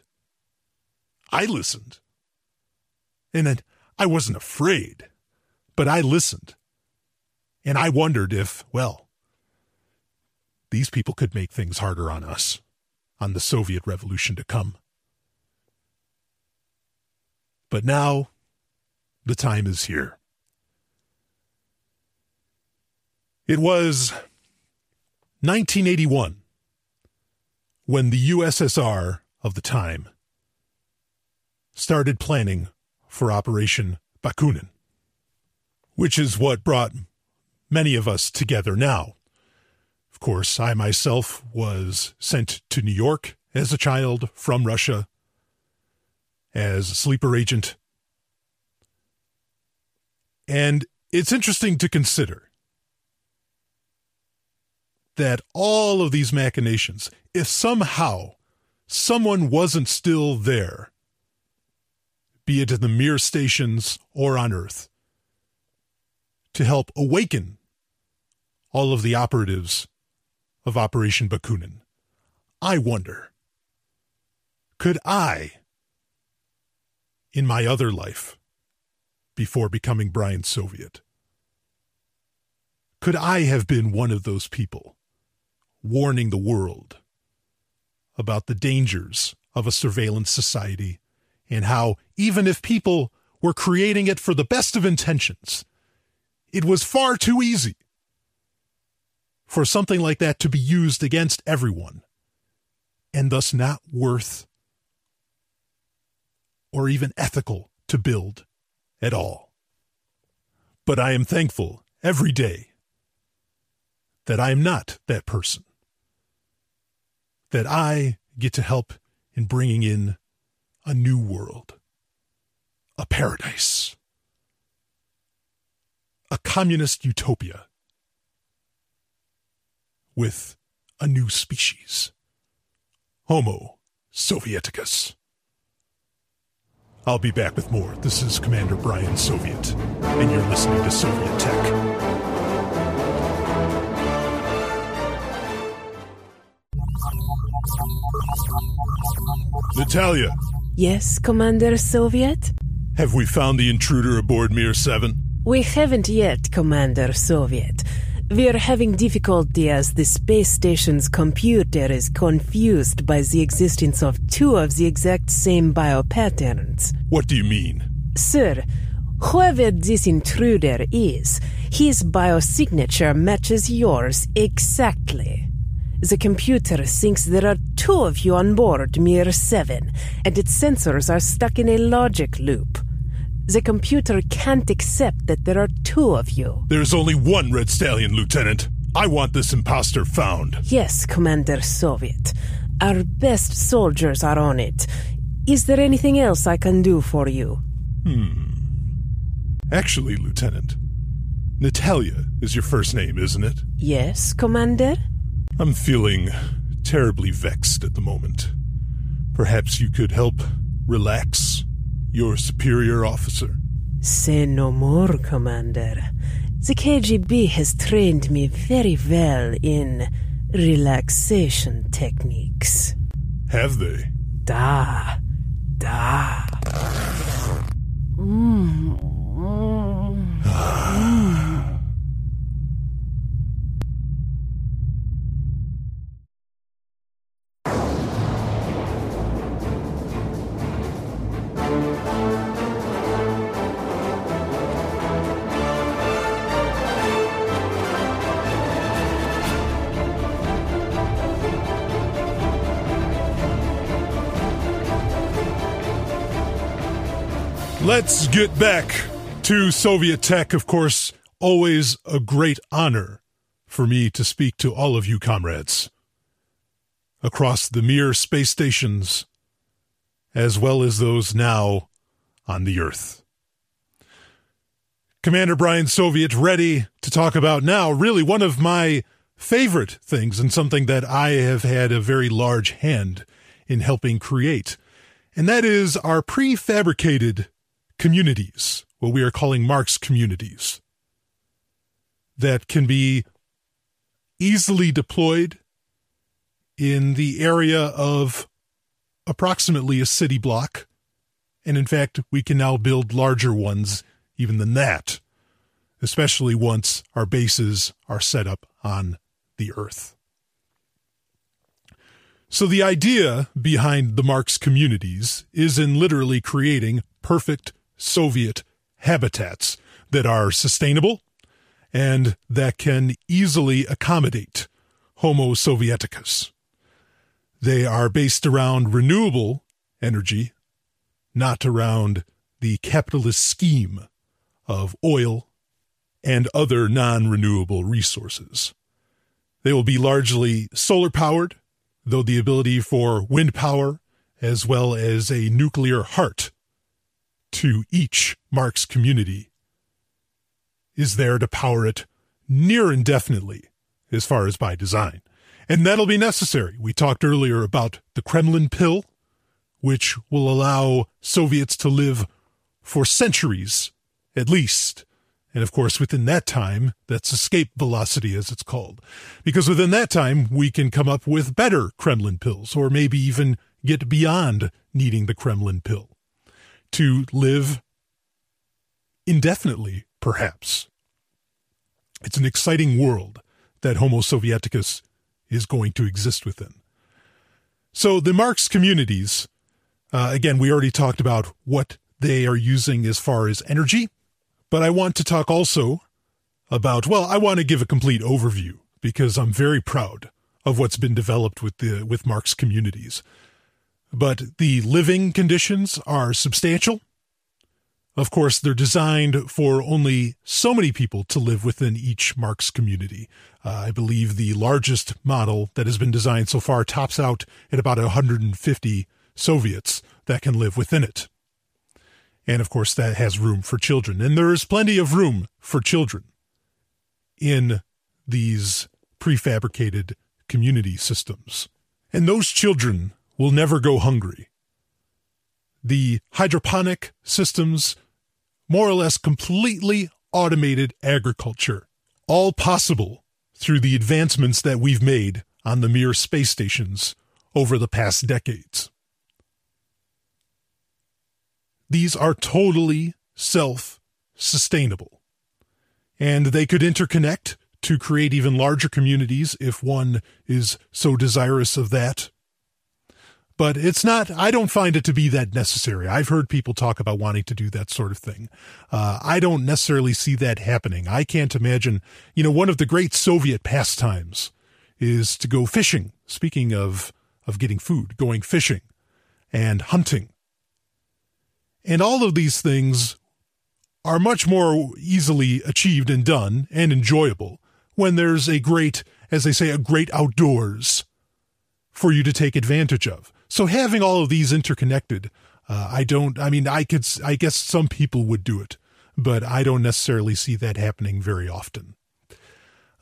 I listened. And I wasn't afraid, but I listened. And I wondered if, well, these people could make things harder on us on the Soviet Revolution to come. But now the time is here. It was 1981 when the USSR of the time started planning for Operation Bakunin, which is what brought many of us together now. Of course, I myself was sent to New York as a child from Russia as a sleeper agent. And it's interesting to consider that all of these machinations, if somehow someone wasn't still there, be it in the Mir stations or on Earth, to help awaken all of the operatives of Operation Bakunin. I wonder, could I, in my other life, before becoming Brian Soviet, could I have been one of those people warning the world about the dangers of a surveillance society and how, even if people were creating it for the best of intentions, it was far too easy for something like that to be used against everyone and thus not worth or even ethical to build at all. But I am thankful every day that I am not that person, that I get to help in bringing in a new world, a paradise, a communist utopia with a new species Homo Sovieticus. I'll be back with more. This is Commander Brian Soviet, and you're listening to Soviet Tech. Natalia. Yes, Commander Soviet? Have we found the intruder aboard Mir 7? We haven't yet, Commander Soviet. We're having difficulty as the space station's computer is confused by the existence of two of the exact same biopatterns. What do you mean? Sir, whoever this intruder is, his biosignature matches yours exactly. The computer thinks there are two of you on board Mir 7, and its sensors are stuck in a logic loop. The computer can't accept that there are two of you. There's only one Red Stallion, Lieutenant. I want this impostor found. Yes, Commander Soviet. Our best soldiers are on it. Is there anything else I can do for you? Hmm. Actually, Lieutenant, Natalia is your first name, isn't it? Yes, Commander? I'm feeling terribly vexed at the moment. Perhaps you could help relax your superior officer. Say no more, Commander. The KGB has trained me very well in relaxation techniques. Have they? Da. Da. Mm. Mm. Mm. Let's get back to Soviet tech. Of course, always a great honor for me to speak to all of you comrades across the Mir space stations, as well as those now on the Earth. Commander Brian Soviet ready to talk about now really one of my favorite things and something that I have had a very large hand in helping create. And that is our prefabricated communities, what we are calling Marx communities, that can be easily deployed in the area of approximately a city block. And in fact, we can now build larger ones even than that, especially once our bases are set up on the Earth. So the idea behind the Marx communities is in literally creating perfect Soviet habitats that are sustainable and that can easily accommodate Homo Sovieticus. They are based around renewable energy, not around the capitalist scheme of oil and other non renewable resources. They will be largely solar powered, though the ability for wind power as well as a nuclear heart to each Marx community is there to power it near indefinitely, as far as by design. And that'll be necessary. We talked earlier about the Kremlin pill, which will allow Soviets to live for centuries at least. And of course, within that time, that's escape velocity, as it's called. Because within that time, we can come up with better Kremlin pills, or maybe even get beyond needing the Kremlin pill to live indefinitely, perhaps. It's an exciting world that Homo Sovieticus is going to exist within. So the Marx communities, uh, again, we already talked about what they are using as far as energy, but I want to talk also about, well, I want to give a complete overview because I'm very proud of what's been developed with the with Marx communities but the living conditions are substantial. Of course, they're designed for only so many people to live within each Marx community. Uh, I believe the largest model that has been designed so far tops out at about 150 Soviets that can live within it. And of course, that has room for children. And there is plenty of room for children in these prefabricated community systems. And those children will never go hungry. The hydroponic systems, more or less completely automated agriculture, all possible through the advancements that we've made on the Mir space stations over the past decades. These are totally self sustainable, and they could interconnect to create even larger communities if one is so desirous of that but it's not i don't find it to be that necessary. I've heard people talk about wanting to do that sort of thing. Uh, i don't necessarily see that happening. I can't imagine you know one of the great soviet pastimes is to go fishing. Speaking of of getting food going fishing and hunting. And all of these things are much more easily achieved and done and enjoyable when there's a great as they say a great outdoors for you to take advantage of so having all of these interconnected, uh, I don't. I mean, I could. I guess some people would do it, but I don't necessarily see that happening very often.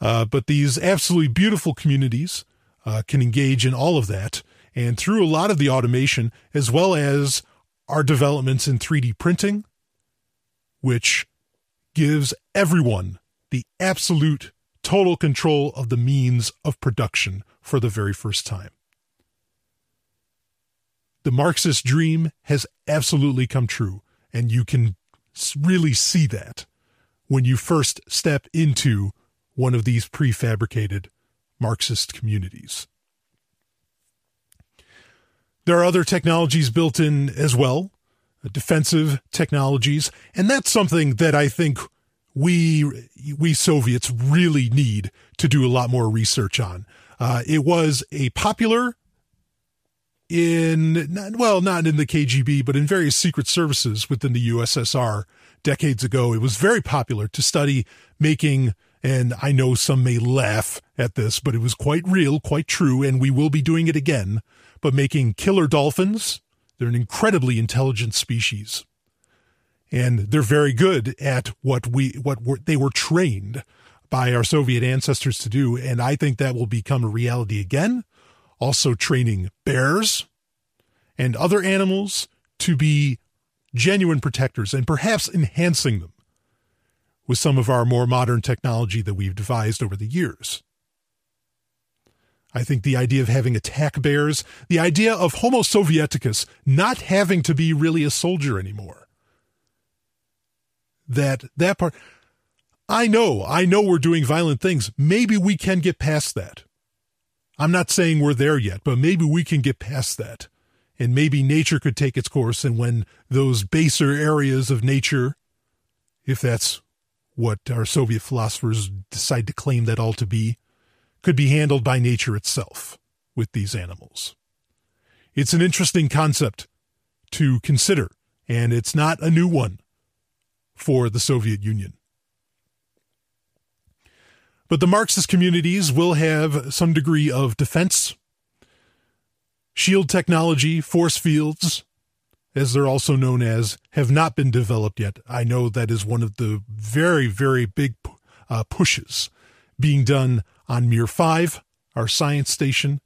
Uh, but these absolutely beautiful communities uh, can engage in all of that, And through a lot of the automation, as well as our developments in 3D printing, which gives everyone the absolute total control of the means of production for the very first time. The Marxist dream has absolutely come true, and you can really see that when you first step into one of these prefabricated Marxist communities. There are other technologies built in as well, uh, defensive technologies, and that's something that I think we we Soviets really need to do a lot more research on. Uh, it was a popular in well, not in the KGB, but in various secret services within the USSR decades ago. It was very popular to study making, and I know some may laugh at this, but it was quite real, quite true, and we will be doing it again. But making killer dolphins, they're an incredibly intelligent species and they're very good at what we what they were trained by our Soviet ancestors to do, and I think that will become a reality again. Also, training bears and other animals to be genuine protectors and perhaps enhancing them with some of our more modern technology that we've devised over the years. I think the idea of having attack bears, the idea of Homo Sovieticus not having to be really a soldier anymore, that that part I know, I know we're doing violent things. Maybe we can get past that. I'm not saying we're there yet, but maybe we can get past that. And maybe nature could take its course. And when those baser areas of nature, if that's what our Soviet philosophers decide to claim that all to be, could be handled by nature itself with these animals. It's an interesting concept to consider, and it's not a new one for the Soviet Union. But the Marxist communities will have some degree of defense, shield technology, force fields, as they're also known as, have not been developed yet. I know that is one of the very, very big uh, pushes being done on Mir 5, our science station.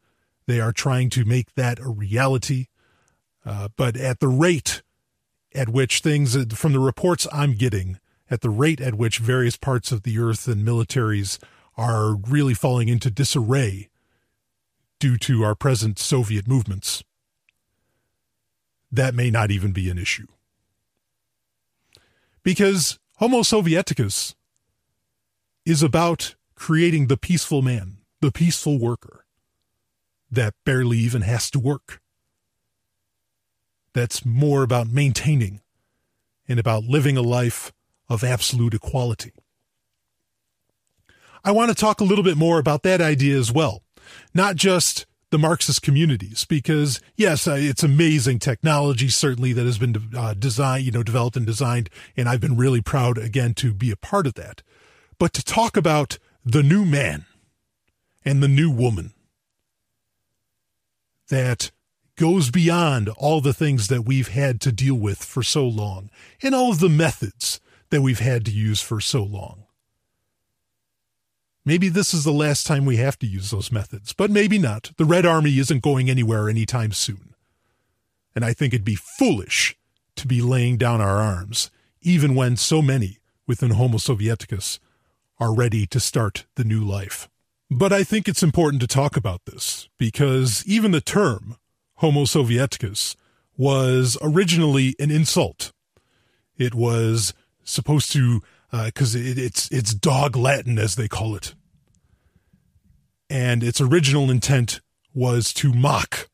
They are trying to make that a reality. Uh, but at the rate at which things, from the reports I'm getting, at the rate at which various parts of the earth and militaries are really falling into disarray due to our present Soviet movements, that may not even be an issue. Because Homo Sovieticus is about creating the peaceful man, the peaceful worker that barely even has to work that's more about maintaining and about living a life of absolute equality. I want to talk a little bit more about that idea as well, not just the Marxist communities, because yes, uh, it's amazing technology certainly that has been uh, designed, you know, developed and designed, and I've been really proud again to be a part of that. But to talk about the new man and the new woman that goes beyond all the things that we've had to deal with for so long and all of the methods that we've had to use for so long. Maybe this is the last time we have to use those methods, but maybe not. The Red Army isn't going anywhere anytime soon. And I think it'd be foolish to be laying down our arms, even when so many within Homo Sovieticus are ready to start the new life. But I think it's important to talk about this because even the term Homo Sovieticus was originally an insult. It was supposed to, because uh, it, it's it's dog Latin as they call it, and its original intent was to mock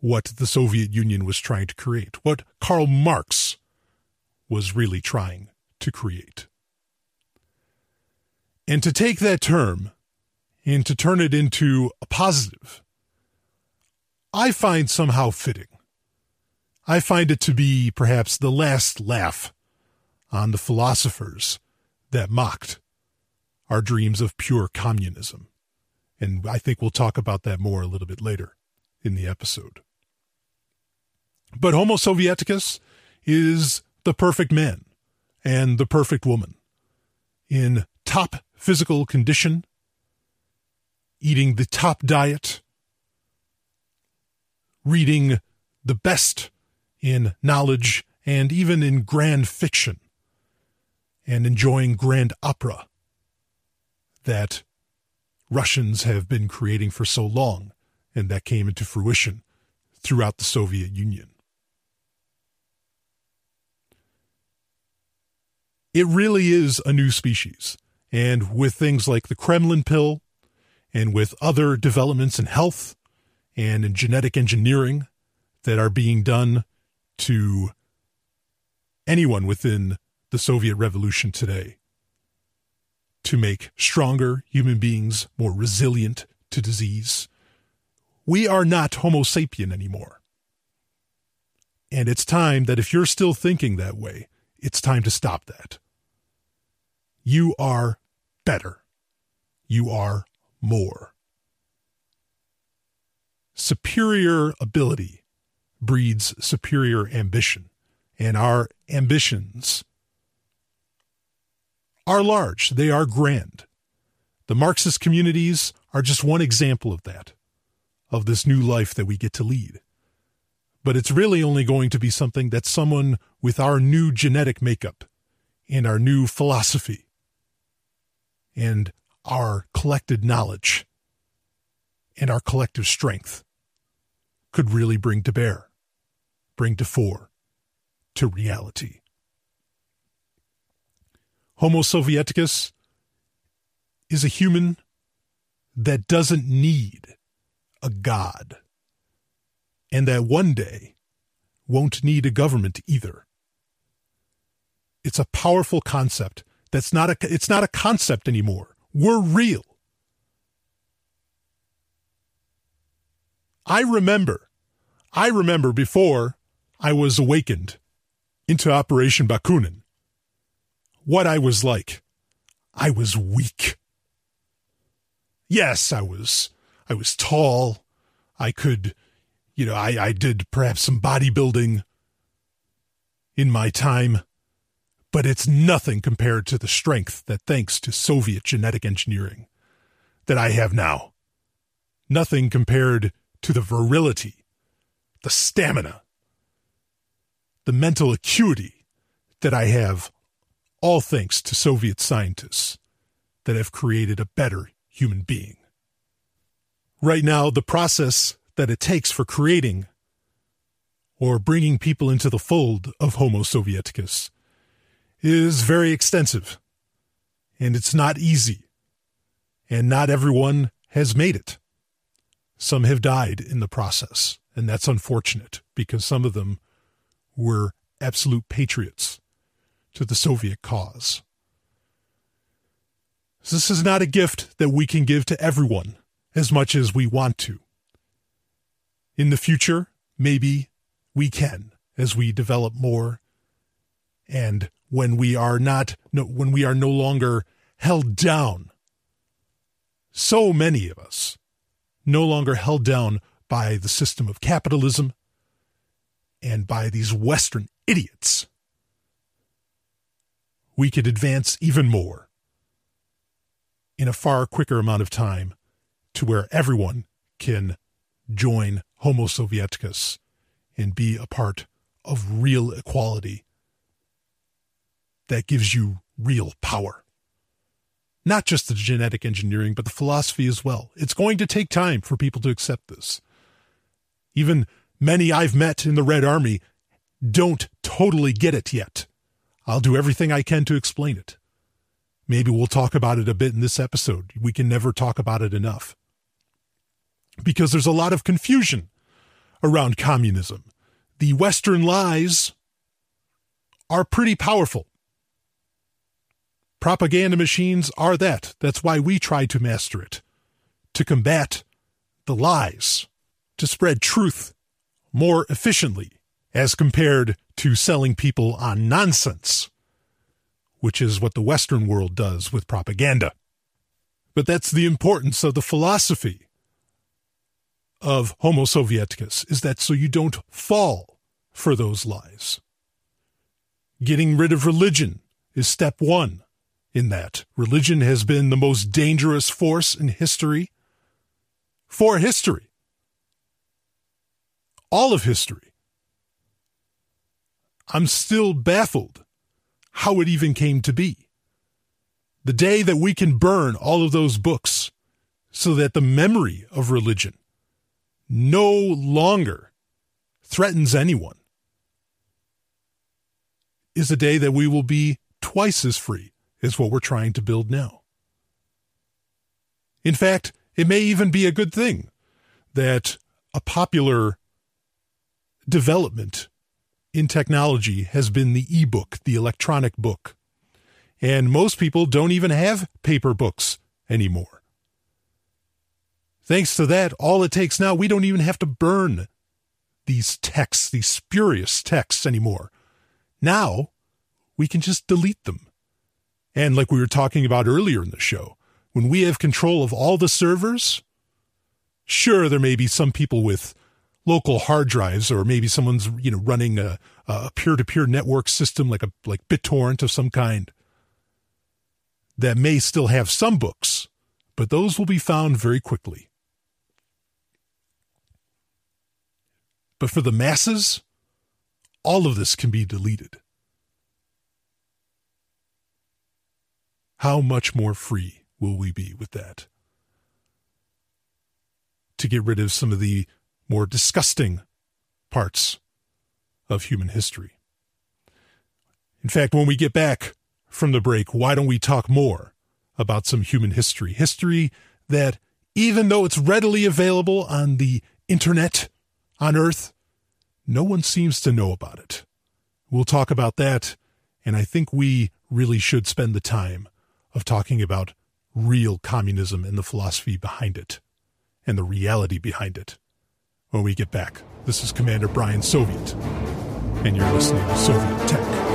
what the Soviet Union was trying to create, what Karl Marx was really trying to create. And to take that term and to turn it into a positive I find somehow fitting. I find it to be perhaps the last laugh on the philosophers that mocked our dreams of pure communism. And I think we'll talk about that more a little bit later in the episode. But Homo Sovieticus is the perfect man and the perfect woman in top physical condition, eating the top diet, reading the best in knowledge and even in grand fiction and enjoying grand opera that Russians have been creating for so long and that came into fruition throughout the Soviet Union. It really is a new species. And with things like the Kremlin pill and with other developments in health and in genetic engineering that are being done to anyone within the Soviet Revolution today to make stronger human beings more resilient to disease. We are not Homo sapien anymore. And it's time that if you're still thinking that way, it's time to stop that. You are better. You are more. Superior ability breeds superior ambition, and our ambitions are large, they are grand. The Marxist communities are just one example of that, of this new life that we get to lead. But it's really only going to be something that someone with our new genetic makeup and our new philosophy and our collected knowledge and our collective strength could really bring to bear, bring to fore, to reality. Homo Sovieticus is a human that doesn't need a god, and that one day won't need a government either. It's a powerful concept that's not a it's not a concept anymore. We're real. I remember I remember before I was awakened into Operation Bakunin what I was like. I was weak. Yes, I was I was tall. I could you know, I, I did perhaps some bodybuilding in my time but it's nothing compared to the strength that thanks to Soviet genetic engineering that I have now. Nothing compared to the virility, the stamina, the mental acuity that I have, all thanks to Soviet scientists that have created a better human being. Right now, the process that it takes for creating or bringing people into the fold of Homo Sovieticus is very extensive and it's not easy. And not everyone has made it. Some have died in the process, and that's unfortunate because some of them were absolute patriots to the Soviet cause. This is not a gift that we can give to everyone as much as we want to. In the future, maybe we can as we develop more and when we are not no, when we are no longer held down so many of us no longer held down by the system of capitalism and by these western idiots we could advance even more in a far quicker amount of time to where everyone can join Homo Sovieticus and be a part of real equality that gives you real power. Not just the genetic engineering, but the philosophy as well. It's going to take time for people to accept this. Even many I've met in the Red Army don't totally get it yet. I'll do everything I can to explain it. Maybe we'll talk about it a bit in this episode. We can never talk about it enough. Because there's a lot of confusion around communism. The Western lies are pretty powerful. Propaganda machines are that. That's why we try to master it. To combat the lies, to spread truth more efficiently as compared to selling people on nonsense, which is what the Western world does with propaganda. But that's the importance of the philosophy of Homo Sovieticus, is that so you don't fall for those lies. Getting rid of religion is step one in that. Religion has been the most dangerous force in history for history. all of history. I'm still baffled how it even came to be. The day that we can burn all of those books so that the memory of religion no longer threatens anyone is a day that we will be twice as free as what we're trying to build now. In fact, it may even be a good thing that a popular development in technology has been the e-book, the electronic book. And most people don't even have paper books anymore. Thanks to that, all it takes now, we don't even have to burn these texts, these spurious texts anymore. Now, we can just delete them. And like we were talking about earlier in the show, when we have control of all the servers, sure, there may be some people with local hard drives or maybe someone's, you know, running a, a peer-to-peer network system like a, like BitTorrent of some kind that may still have some books, but those will be found very quickly. But for the masses, all of this can be deleted. How much more free will we be with that? To get rid of some of the more disgusting parts of human history. In fact, when we get back from the break, why don't we talk more about some human history? History that, even though it's readily available on the internet on Earth, no one seems to know about it. We'll talk about that, and I think we really should spend the time of talking about real communism and the philosophy behind it and the reality behind it when we get back. This is Commander Brian Soviet, and you're listening to Soviet Tech.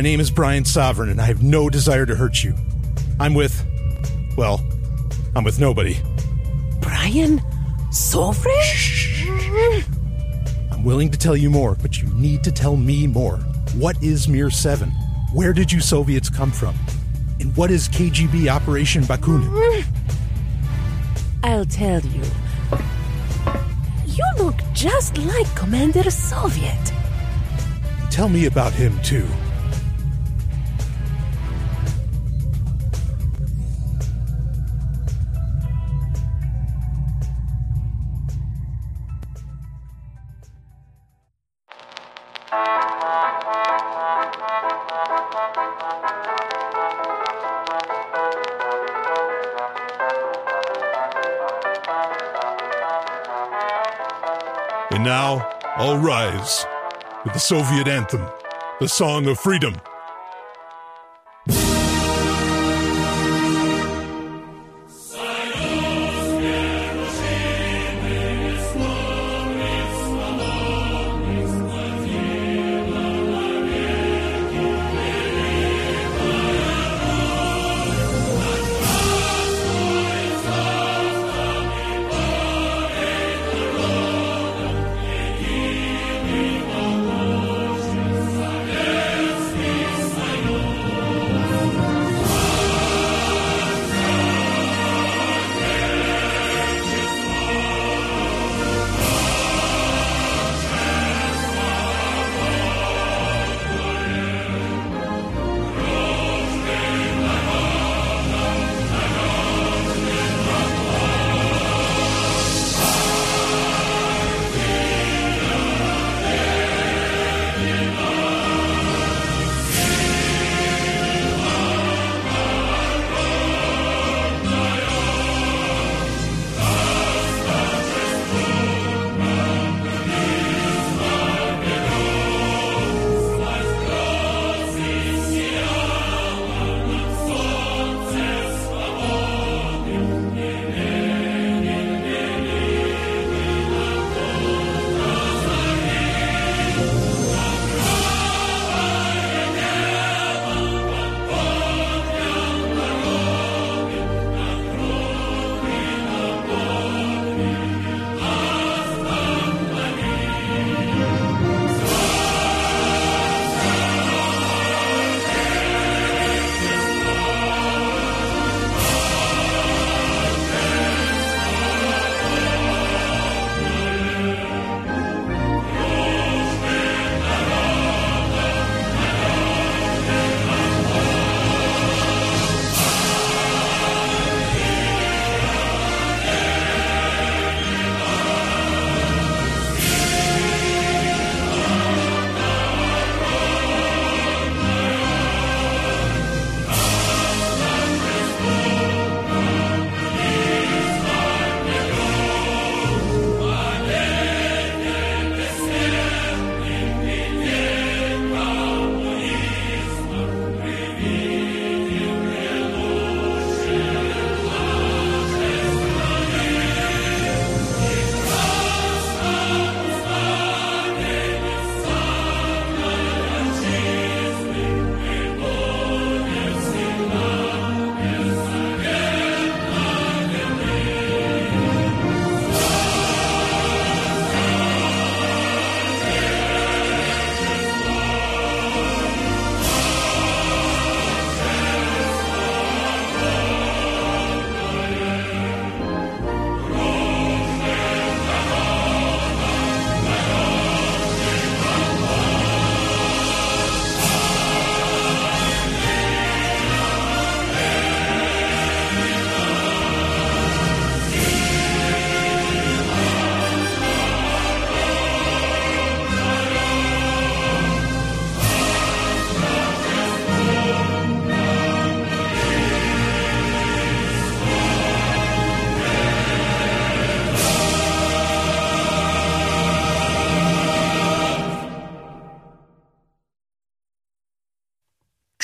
My name is Brian Sovereign, and I have no desire to hurt you. I'm with, well, I'm with nobody. Brian Sovereign? I'm willing to tell you more, but you need to tell me more. What is Mir 7? Where did you Soviets come from? And what is KGB Operation Bakunin? I'll tell you. You look just like Commander Soviet. Tell me about him, too. All rise with the Soviet anthem, the Song of Freedom.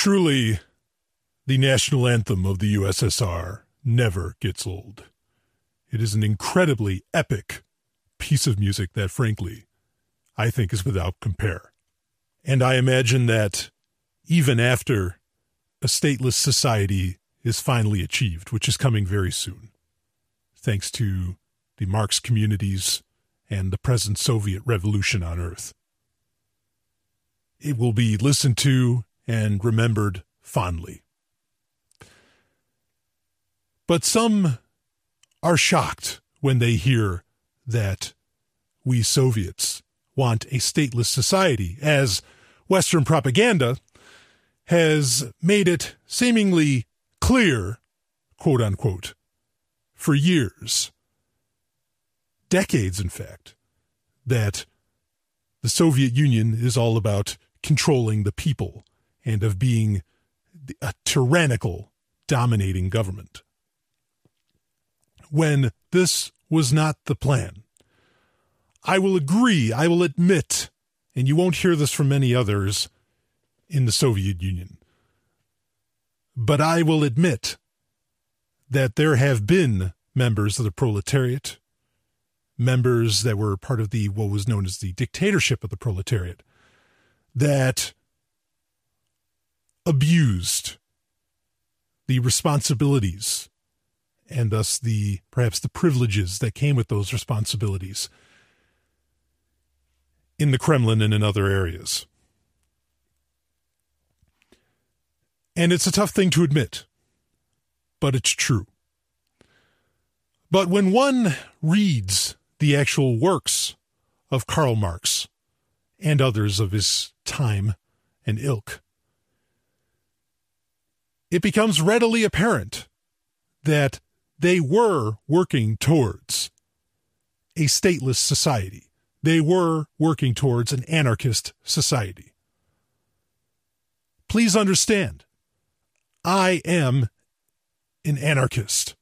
Truly, the national anthem of the USSR never gets old. It is an incredibly epic piece of music that, frankly, I think is without compare. And I imagine that even after a stateless society is finally achieved, which is coming very soon, thanks to the Marx communities and the present Soviet revolution on Earth. It will be listened to and remembered fondly. But some are shocked when they hear that we Soviets want a stateless society, as Western propaganda has made it seemingly clear, quote unquote, for years, decades, in fact, that the Soviet Union is all about controlling the people and of being a tyrannical, dominating government. When this was not the plan. I will agree, I will admit, and you won't hear this from many others in the Soviet Union, but I will admit that there have been members of the proletariat, members that were part of the what was known as the dictatorship of the proletariat, that abused the responsibilities and thus the perhaps the privileges that came with those responsibilities in the Kremlin and in other areas. And it's a tough thing to admit, but it's true. But when one reads the actual works of Karl Marx and others of his time and ilk, it becomes readily apparent that they were working towards a stateless society. They were working towards an anarchist society. Please understand, I am an anarchist.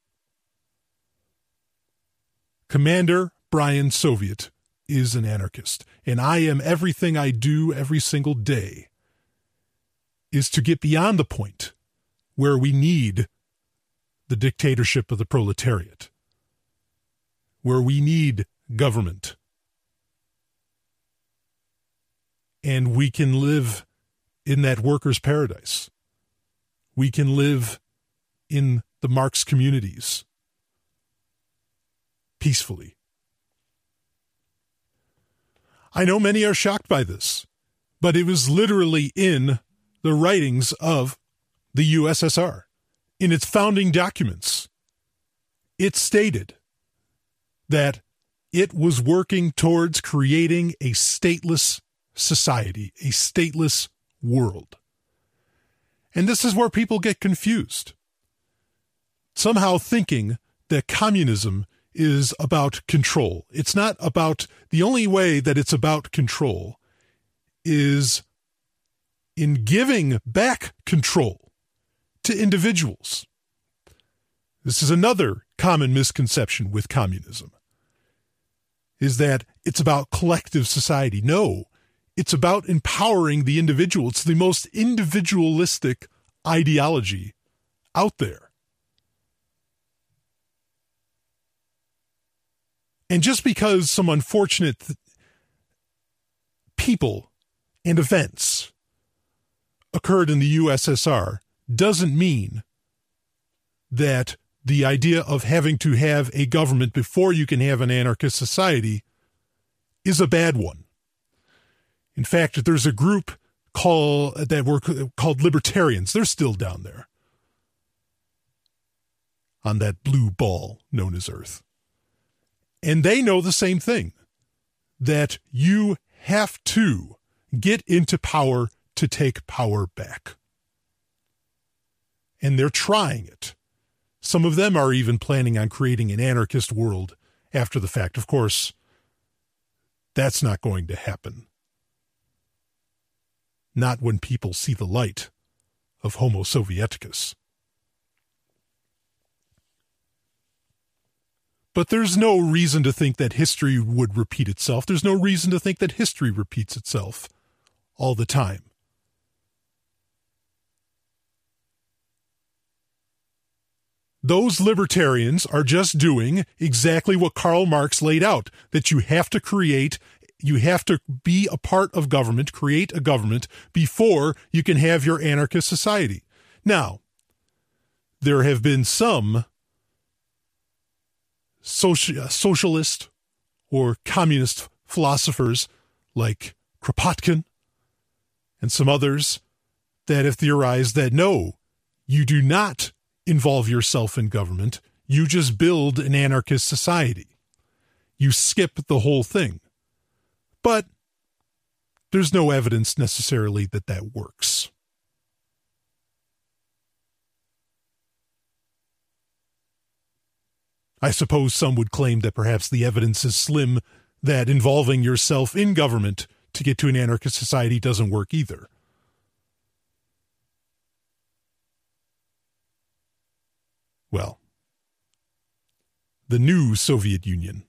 Commander Brian Soviet is an anarchist, and I am everything I do every single day is to get beyond the point where we need the dictatorship of the proletariat, where we need government. And we can live in that workers' paradise. We can live in the Marx communities peacefully. I know many are shocked by this, but it was literally in the writings of the USSR in its founding documents, it stated that it was working towards creating a stateless society, a stateless world. And this is where people get confused. Somehow thinking that communism is about control. It's not about, the only way that it's about control is in giving back control to individuals. This is another common misconception with communism is that it's about collective society. No, it's about empowering the individual. It's the most individualistic ideology out there. And just because some unfortunate th- people and events occurred in the USSR doesn't mean that the idea of having to have a government before you can have an anarchist society is a bad one. In fact, there's a group called that were called libertarians. They're still down there on that blue ball known as Earth. And they know the same thing that you have to get into power to take power back and they're trying it. Some of them are even planning on creating an anarchist world after the fact. Of course, that's not going to happen. Not when people see the light of Homo Sovieticus. But there's no reason to think that history would repeat itself. There's no reason to think that history repeats itself all the time. Those libertarians are just doing exactly what Karl Marx laid out that you have to create, you have to be a part of government, create a government before you can have your anarchist society. Now, there have been some social, uh, socialist or communist philosophers like Kropotkin and some others that have theorized that no, you do not involve yourself in government. You just build an anarchist society. You skip the whole thing. But there's no evidence necessarily that that works. I suppose some would claim that perhaps the evidence is slim that involving yourself in government to get to an anarchist society doesn't work either. Well, the new Soviet Union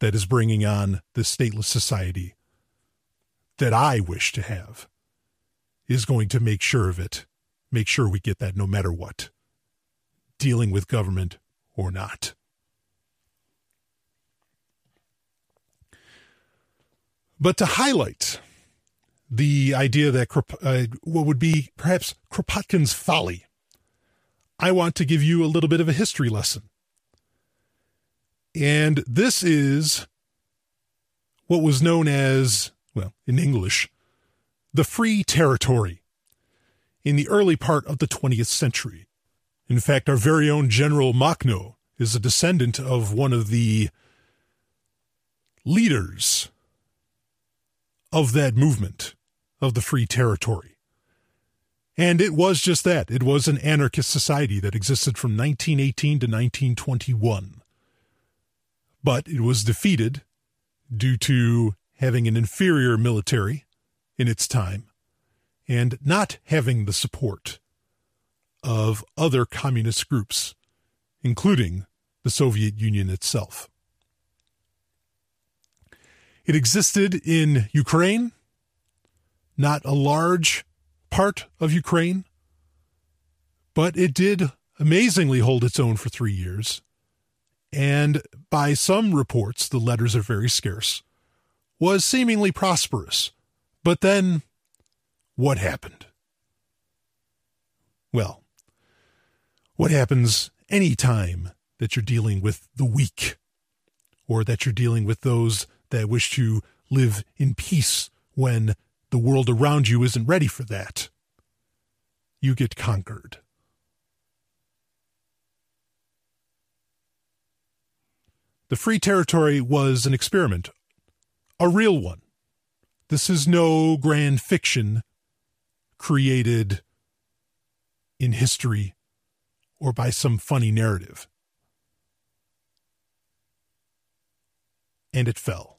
that is bringing on the stateless society that I wish to have is going to make sure of it, make sure we get that no matter what, dealing with government or not. But to highlight the idea that uh, what would be perhaps Kropotkin's folly, I want to give you a little bit of a history lesson. And this is what was known as, well, in English, the Free Territory in the early part of the 20th century. In fact, our very own General Makhno is a descendant of one of the leaders of that movement of the Free Territory. And it was just that. It was an anarchist society that existed from 1918 to 1921. But it was defeated due to having an inferior military in its time and not having the support of other communist groups, including the Soviet Union itself. It existed in Ukraine, not a large part of Ukraine, but it did amazingly hold its own for three years. And by some reports, the letters are very scarce, was seemingly prosperous. But then, what happened? Well, what happens any time that you're dealing with the weak or that you're dealing with those that wish to live in peace when the world around you isn't ready for that. You get conquered. The Free Territory was an experiment, a real one. This is no grand fiction created in history or by some funny narrative. And it fell.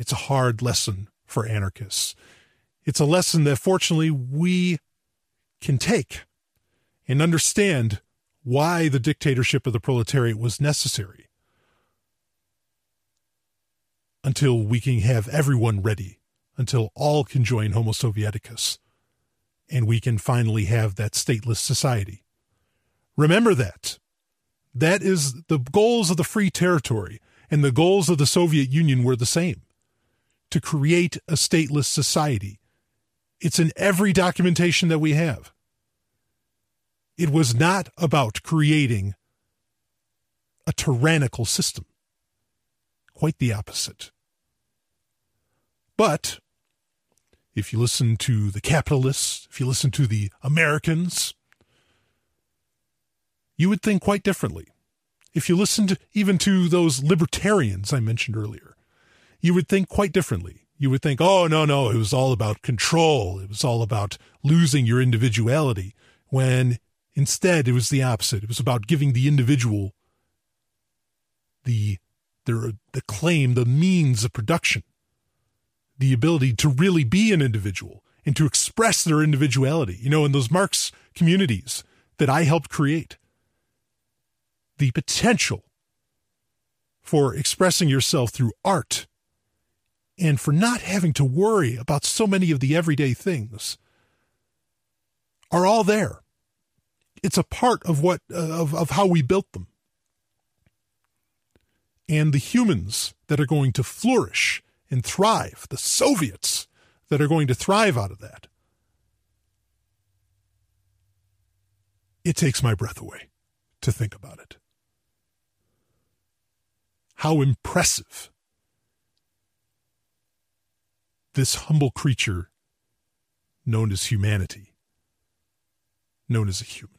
It's a hard lesson for anarchists. It's a lesson that fortunately we can take and understand why the dictatorship of the proletariat was necessary until we can have everyone ready, until all can join Homo Sovieticus, and we can finally have that stateless society. Remember that. That is the goals of the free territory, and the goals of the Soviet Union were the same to create a stateless society. It's in every documentation that we have. It was not about creating a tyrannical system. Quite the opposite. But if you listen to the capitalists, if you listen to the Americans, you would think quite differently. If you listened even to those libertarians I mentioned earlier, you would think quite differently. You would think, oh, no, no, it was all about control. It was all about losing your individuality. When instead it was the opposite. It was about giving the individual the, the, the claim, the means of production, the ability to really be an individual and to express their individuality. You know, in those Marx communities that I helped create, the potential for expressing yourself through art and for not having to worry about so many of the everyday things are all there. It's a part of what uh, of, of how we built them. And the humans that are going to flourish and thrive, the Soviets that are going to thrive out of that. It takes my breath away to think about it. How impressive this humble creature known as humanity, known as a human,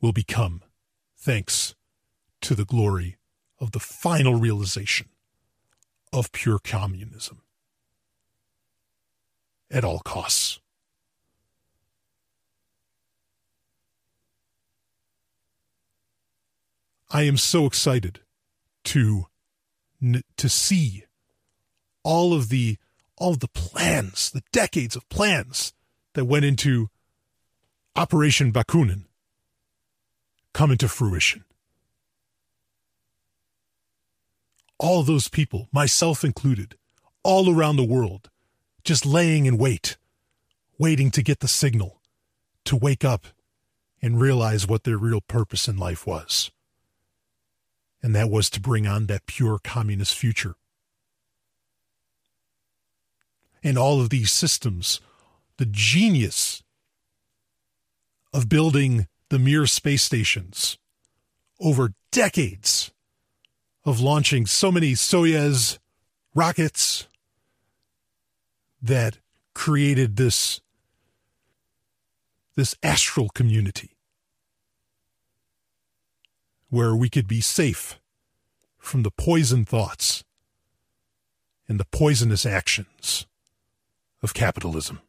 will become thanks to the glory of the final realization of pure communism at all costs. I am so excited to to see all of the all of the plans, the decades of plans that went into Operation Bakunin come into fruition. All those people, myself included, all around the world, just laying in wait, waiting to get the signal to wake up and realize what their real purpose in life was and that was to bring on that pure communist future. And all of these systems, the genius of building the Mir space stations over decades of launching so many Soyuz rockets that created this this astral community where we could be safe from the poison thoughts and the poisonous actions of capitalism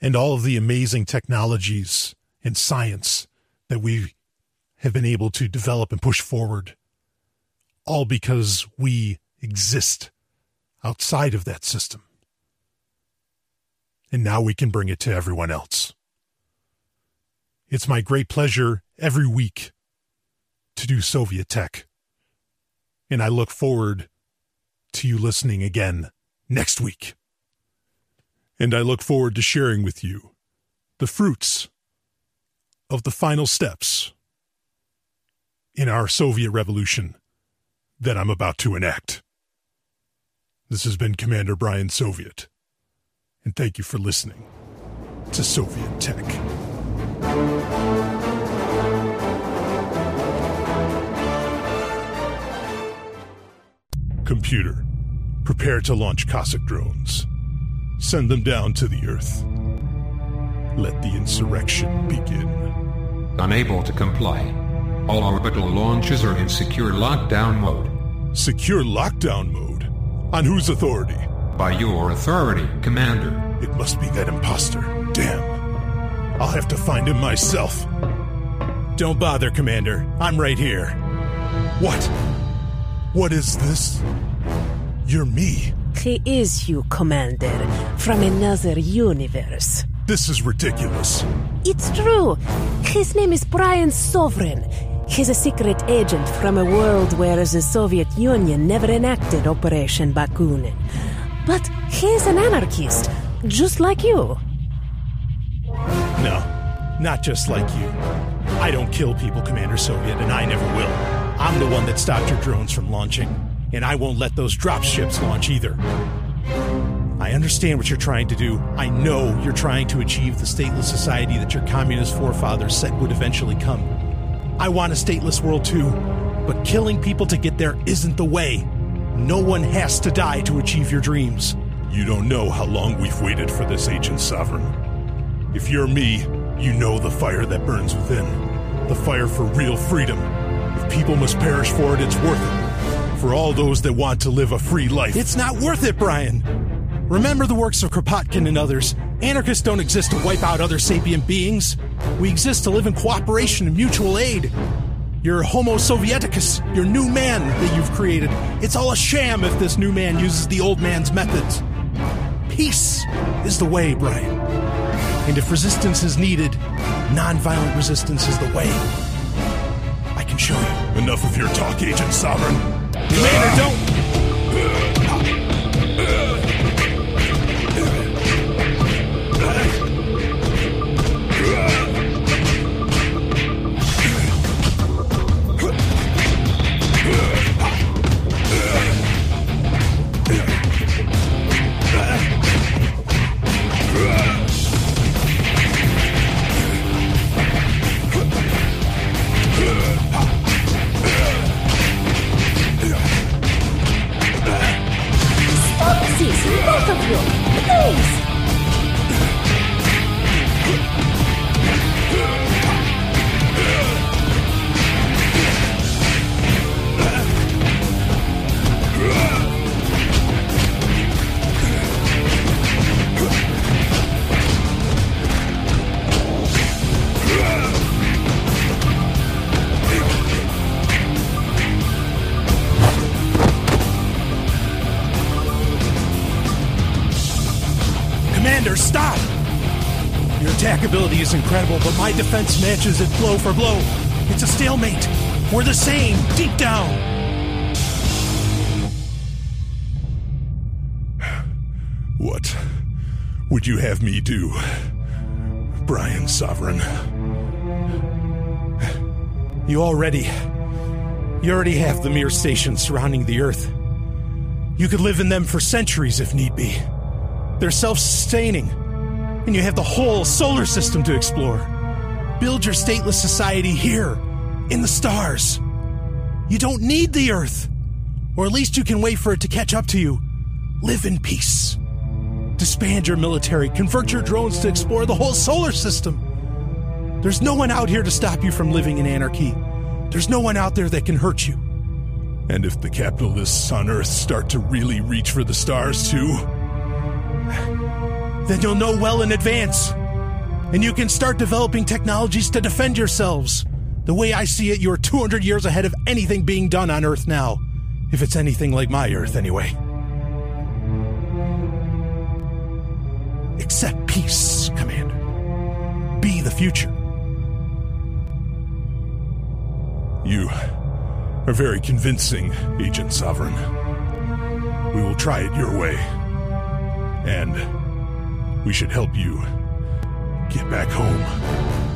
and all of the amazing technologies and science that we have been able to develop and push forward, all because we exist outside of that system. And now we can bring it to everyone else. It's my great pleasure every week to do Soviet tech. And I look forward to you listening again next week. And I look forward to sharing with you the fruits of the final steps in our Soviet revolution that I'm about to enact. This has been Commander Brian Soviet, and thank you for listening to Soviet Tech. Computer, prepare to launch Cossack drones. Send them down to the Earth. Let the insurrection begin. Unable to comply. All orbital launches are in secure lockdown mode. Secure lockdown mode? On whose authority? By your authority, Commander. It must be that imposter. Damn. I'll have to find him myself. Don't bother, Commander. I'm right here. What? What is this? You're me. He is you, Commander, from another universe. This is ridiculous. It's true. His name is Brian Sovereign. He's a secret agent from a world where the Soviet Union never enacted Operation Bakunin. But he's an anarchist, just like you. No, not just like you. I don't kill people, Commander Soviet, and I never will. I'm the one that stopped your drones from launching, and I won't let those drop ships launch either. I understand what you're trying to do. I know you're trying to achieve the stateless society that your communist forefathers said would eventually come. I want a stateless world too, but killing people to get there isn't the way. No one has to die to achieve your dreams. You don't know how long we've waited for this, Agent Sovereign. If you're me, you know the fire that burns within. The fire for real freedom If people must perish for it, it's worth it. For all those that want to live a free life. It's not worth it, Brian. Remember the works of Kropotkin and others. Anarchists don't exist to wipe out other sapient beings. We exist to live in cooperation and mutual aid. Your Homo Sovieticus, your new man that you've created, it's all a sham if this new man uses the old man's methods. Peace is the way, Brian. And if resistance is needed, nonviolent resistance is the way I can show you. Enough of your talk, Agent Sovereign. Commander, don't. Go! Ability is incredible, but my defense matches it blow for blow. It's a stalemate. We're the same, deep down. What would you have me do, Brian Sovereign? You already. You already have the Mir stations surrounding the Earth. You could live in them for centuries if need be. They're self sustaining, and you have the whole solar system to explore. Build your stateless society here, in the stars. You don't need the Earth, or at least you can wait for it to catch up to you. Live in peace. Disband your military, convert your drones to explore the whole solar system. There's no one out here to stop you from living in anarchy. There's no one out there that can hurt you. And if the capitalists on Earth start to really reach for the stars too, then you'll know well in advance. And you can start developing technologies to defend yourselves. The way I see it, you're 200 years ahead of anything being done on Earth now. If it's anything like my Earth, anyway. Accept peace, Commander. Be the future. You are very convincing, Agent Sovereign. We will try it your way. And we should help you get back home.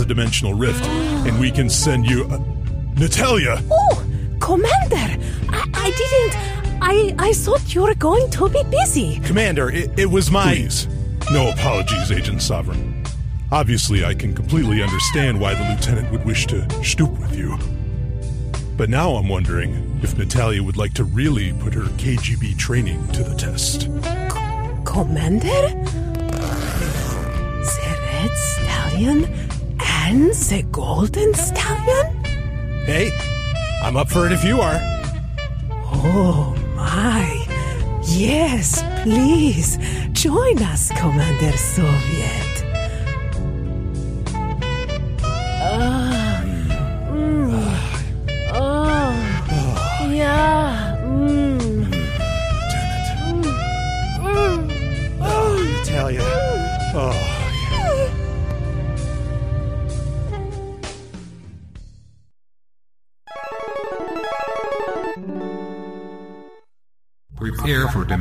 The dimensional rift, and we can send you. Uh, Natalia! Oh, Commander! I, I didn't. I, I thought you were going to be busy. Commander, it, it was my. Please, no apologies, Agent Sovereign. Obviously, I can completely understand why the lieutenant would wish to stoop with you. But now I'm wondering if Natalia would like to really put her KGB training to the test. Commander? The red stallion and the golden stallion? Hey, I'm up for it if you are. Oh my. Yes, please. Join us, Commander Soviet.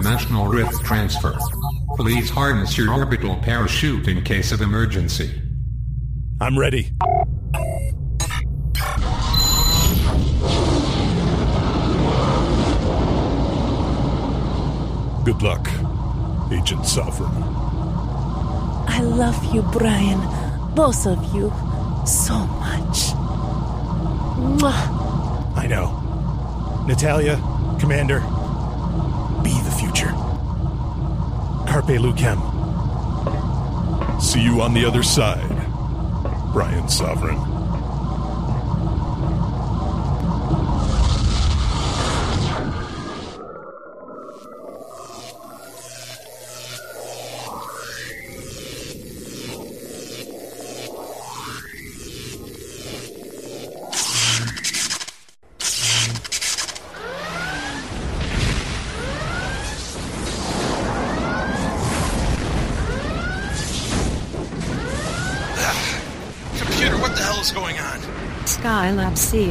Dimensional rift transfer. Please harness your orbital parachute in case of emergency. I'm ready. Good luck, Agent Sovereign. I love you, Brian. Both of you. So much. Mwah. I know. Natalia, Commander, Carpe Lucem. See you on the other side, Brian Sovereign.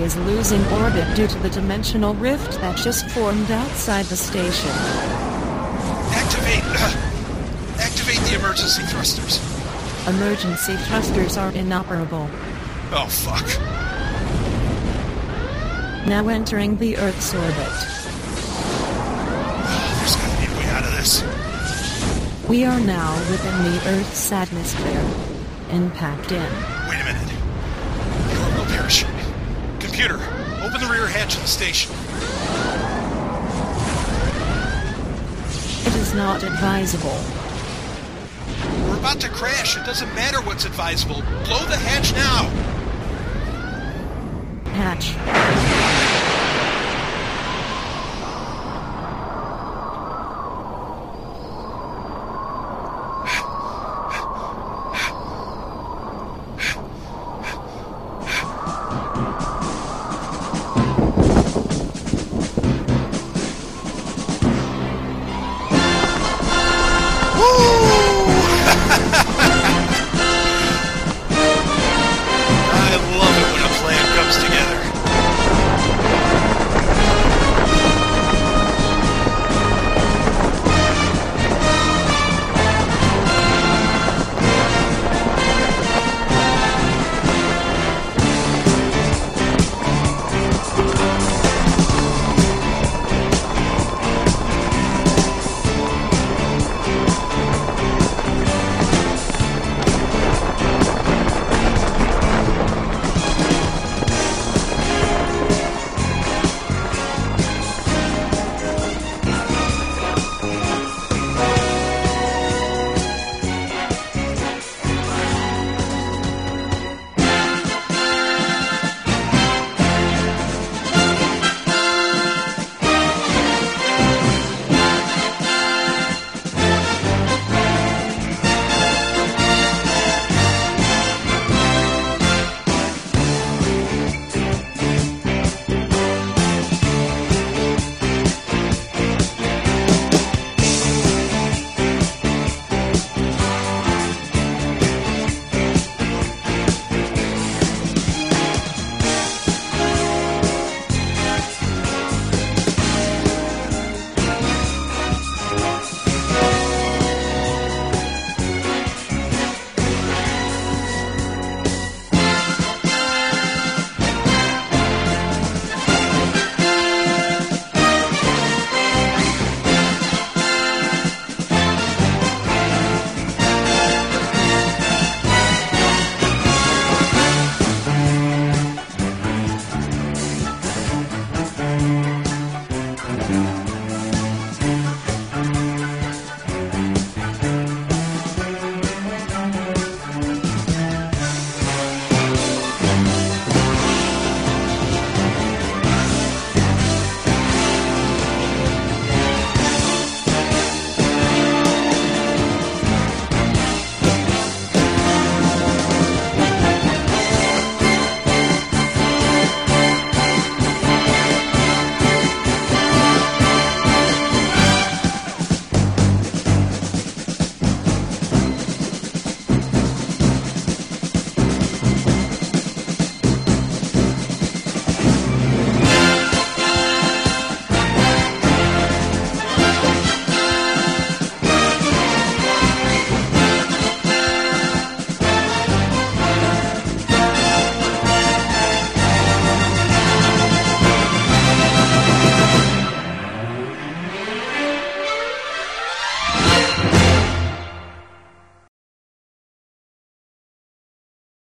Is losing orbit due to the dimensional rift that just formed outside the station. Activate. activate the emergency thrusters. Emergency thrusters are inoperable. Oh, fuck. Now entering the Earth's orbit. Oh, there's gotta be a way out of this. We are now within the Earth's atmosphere. Impact in. Computer, open the rear hatch of the station. It is not advisable. We're about to crash. It doesn't matter what's advisable. Blow the hatch now. Hatch.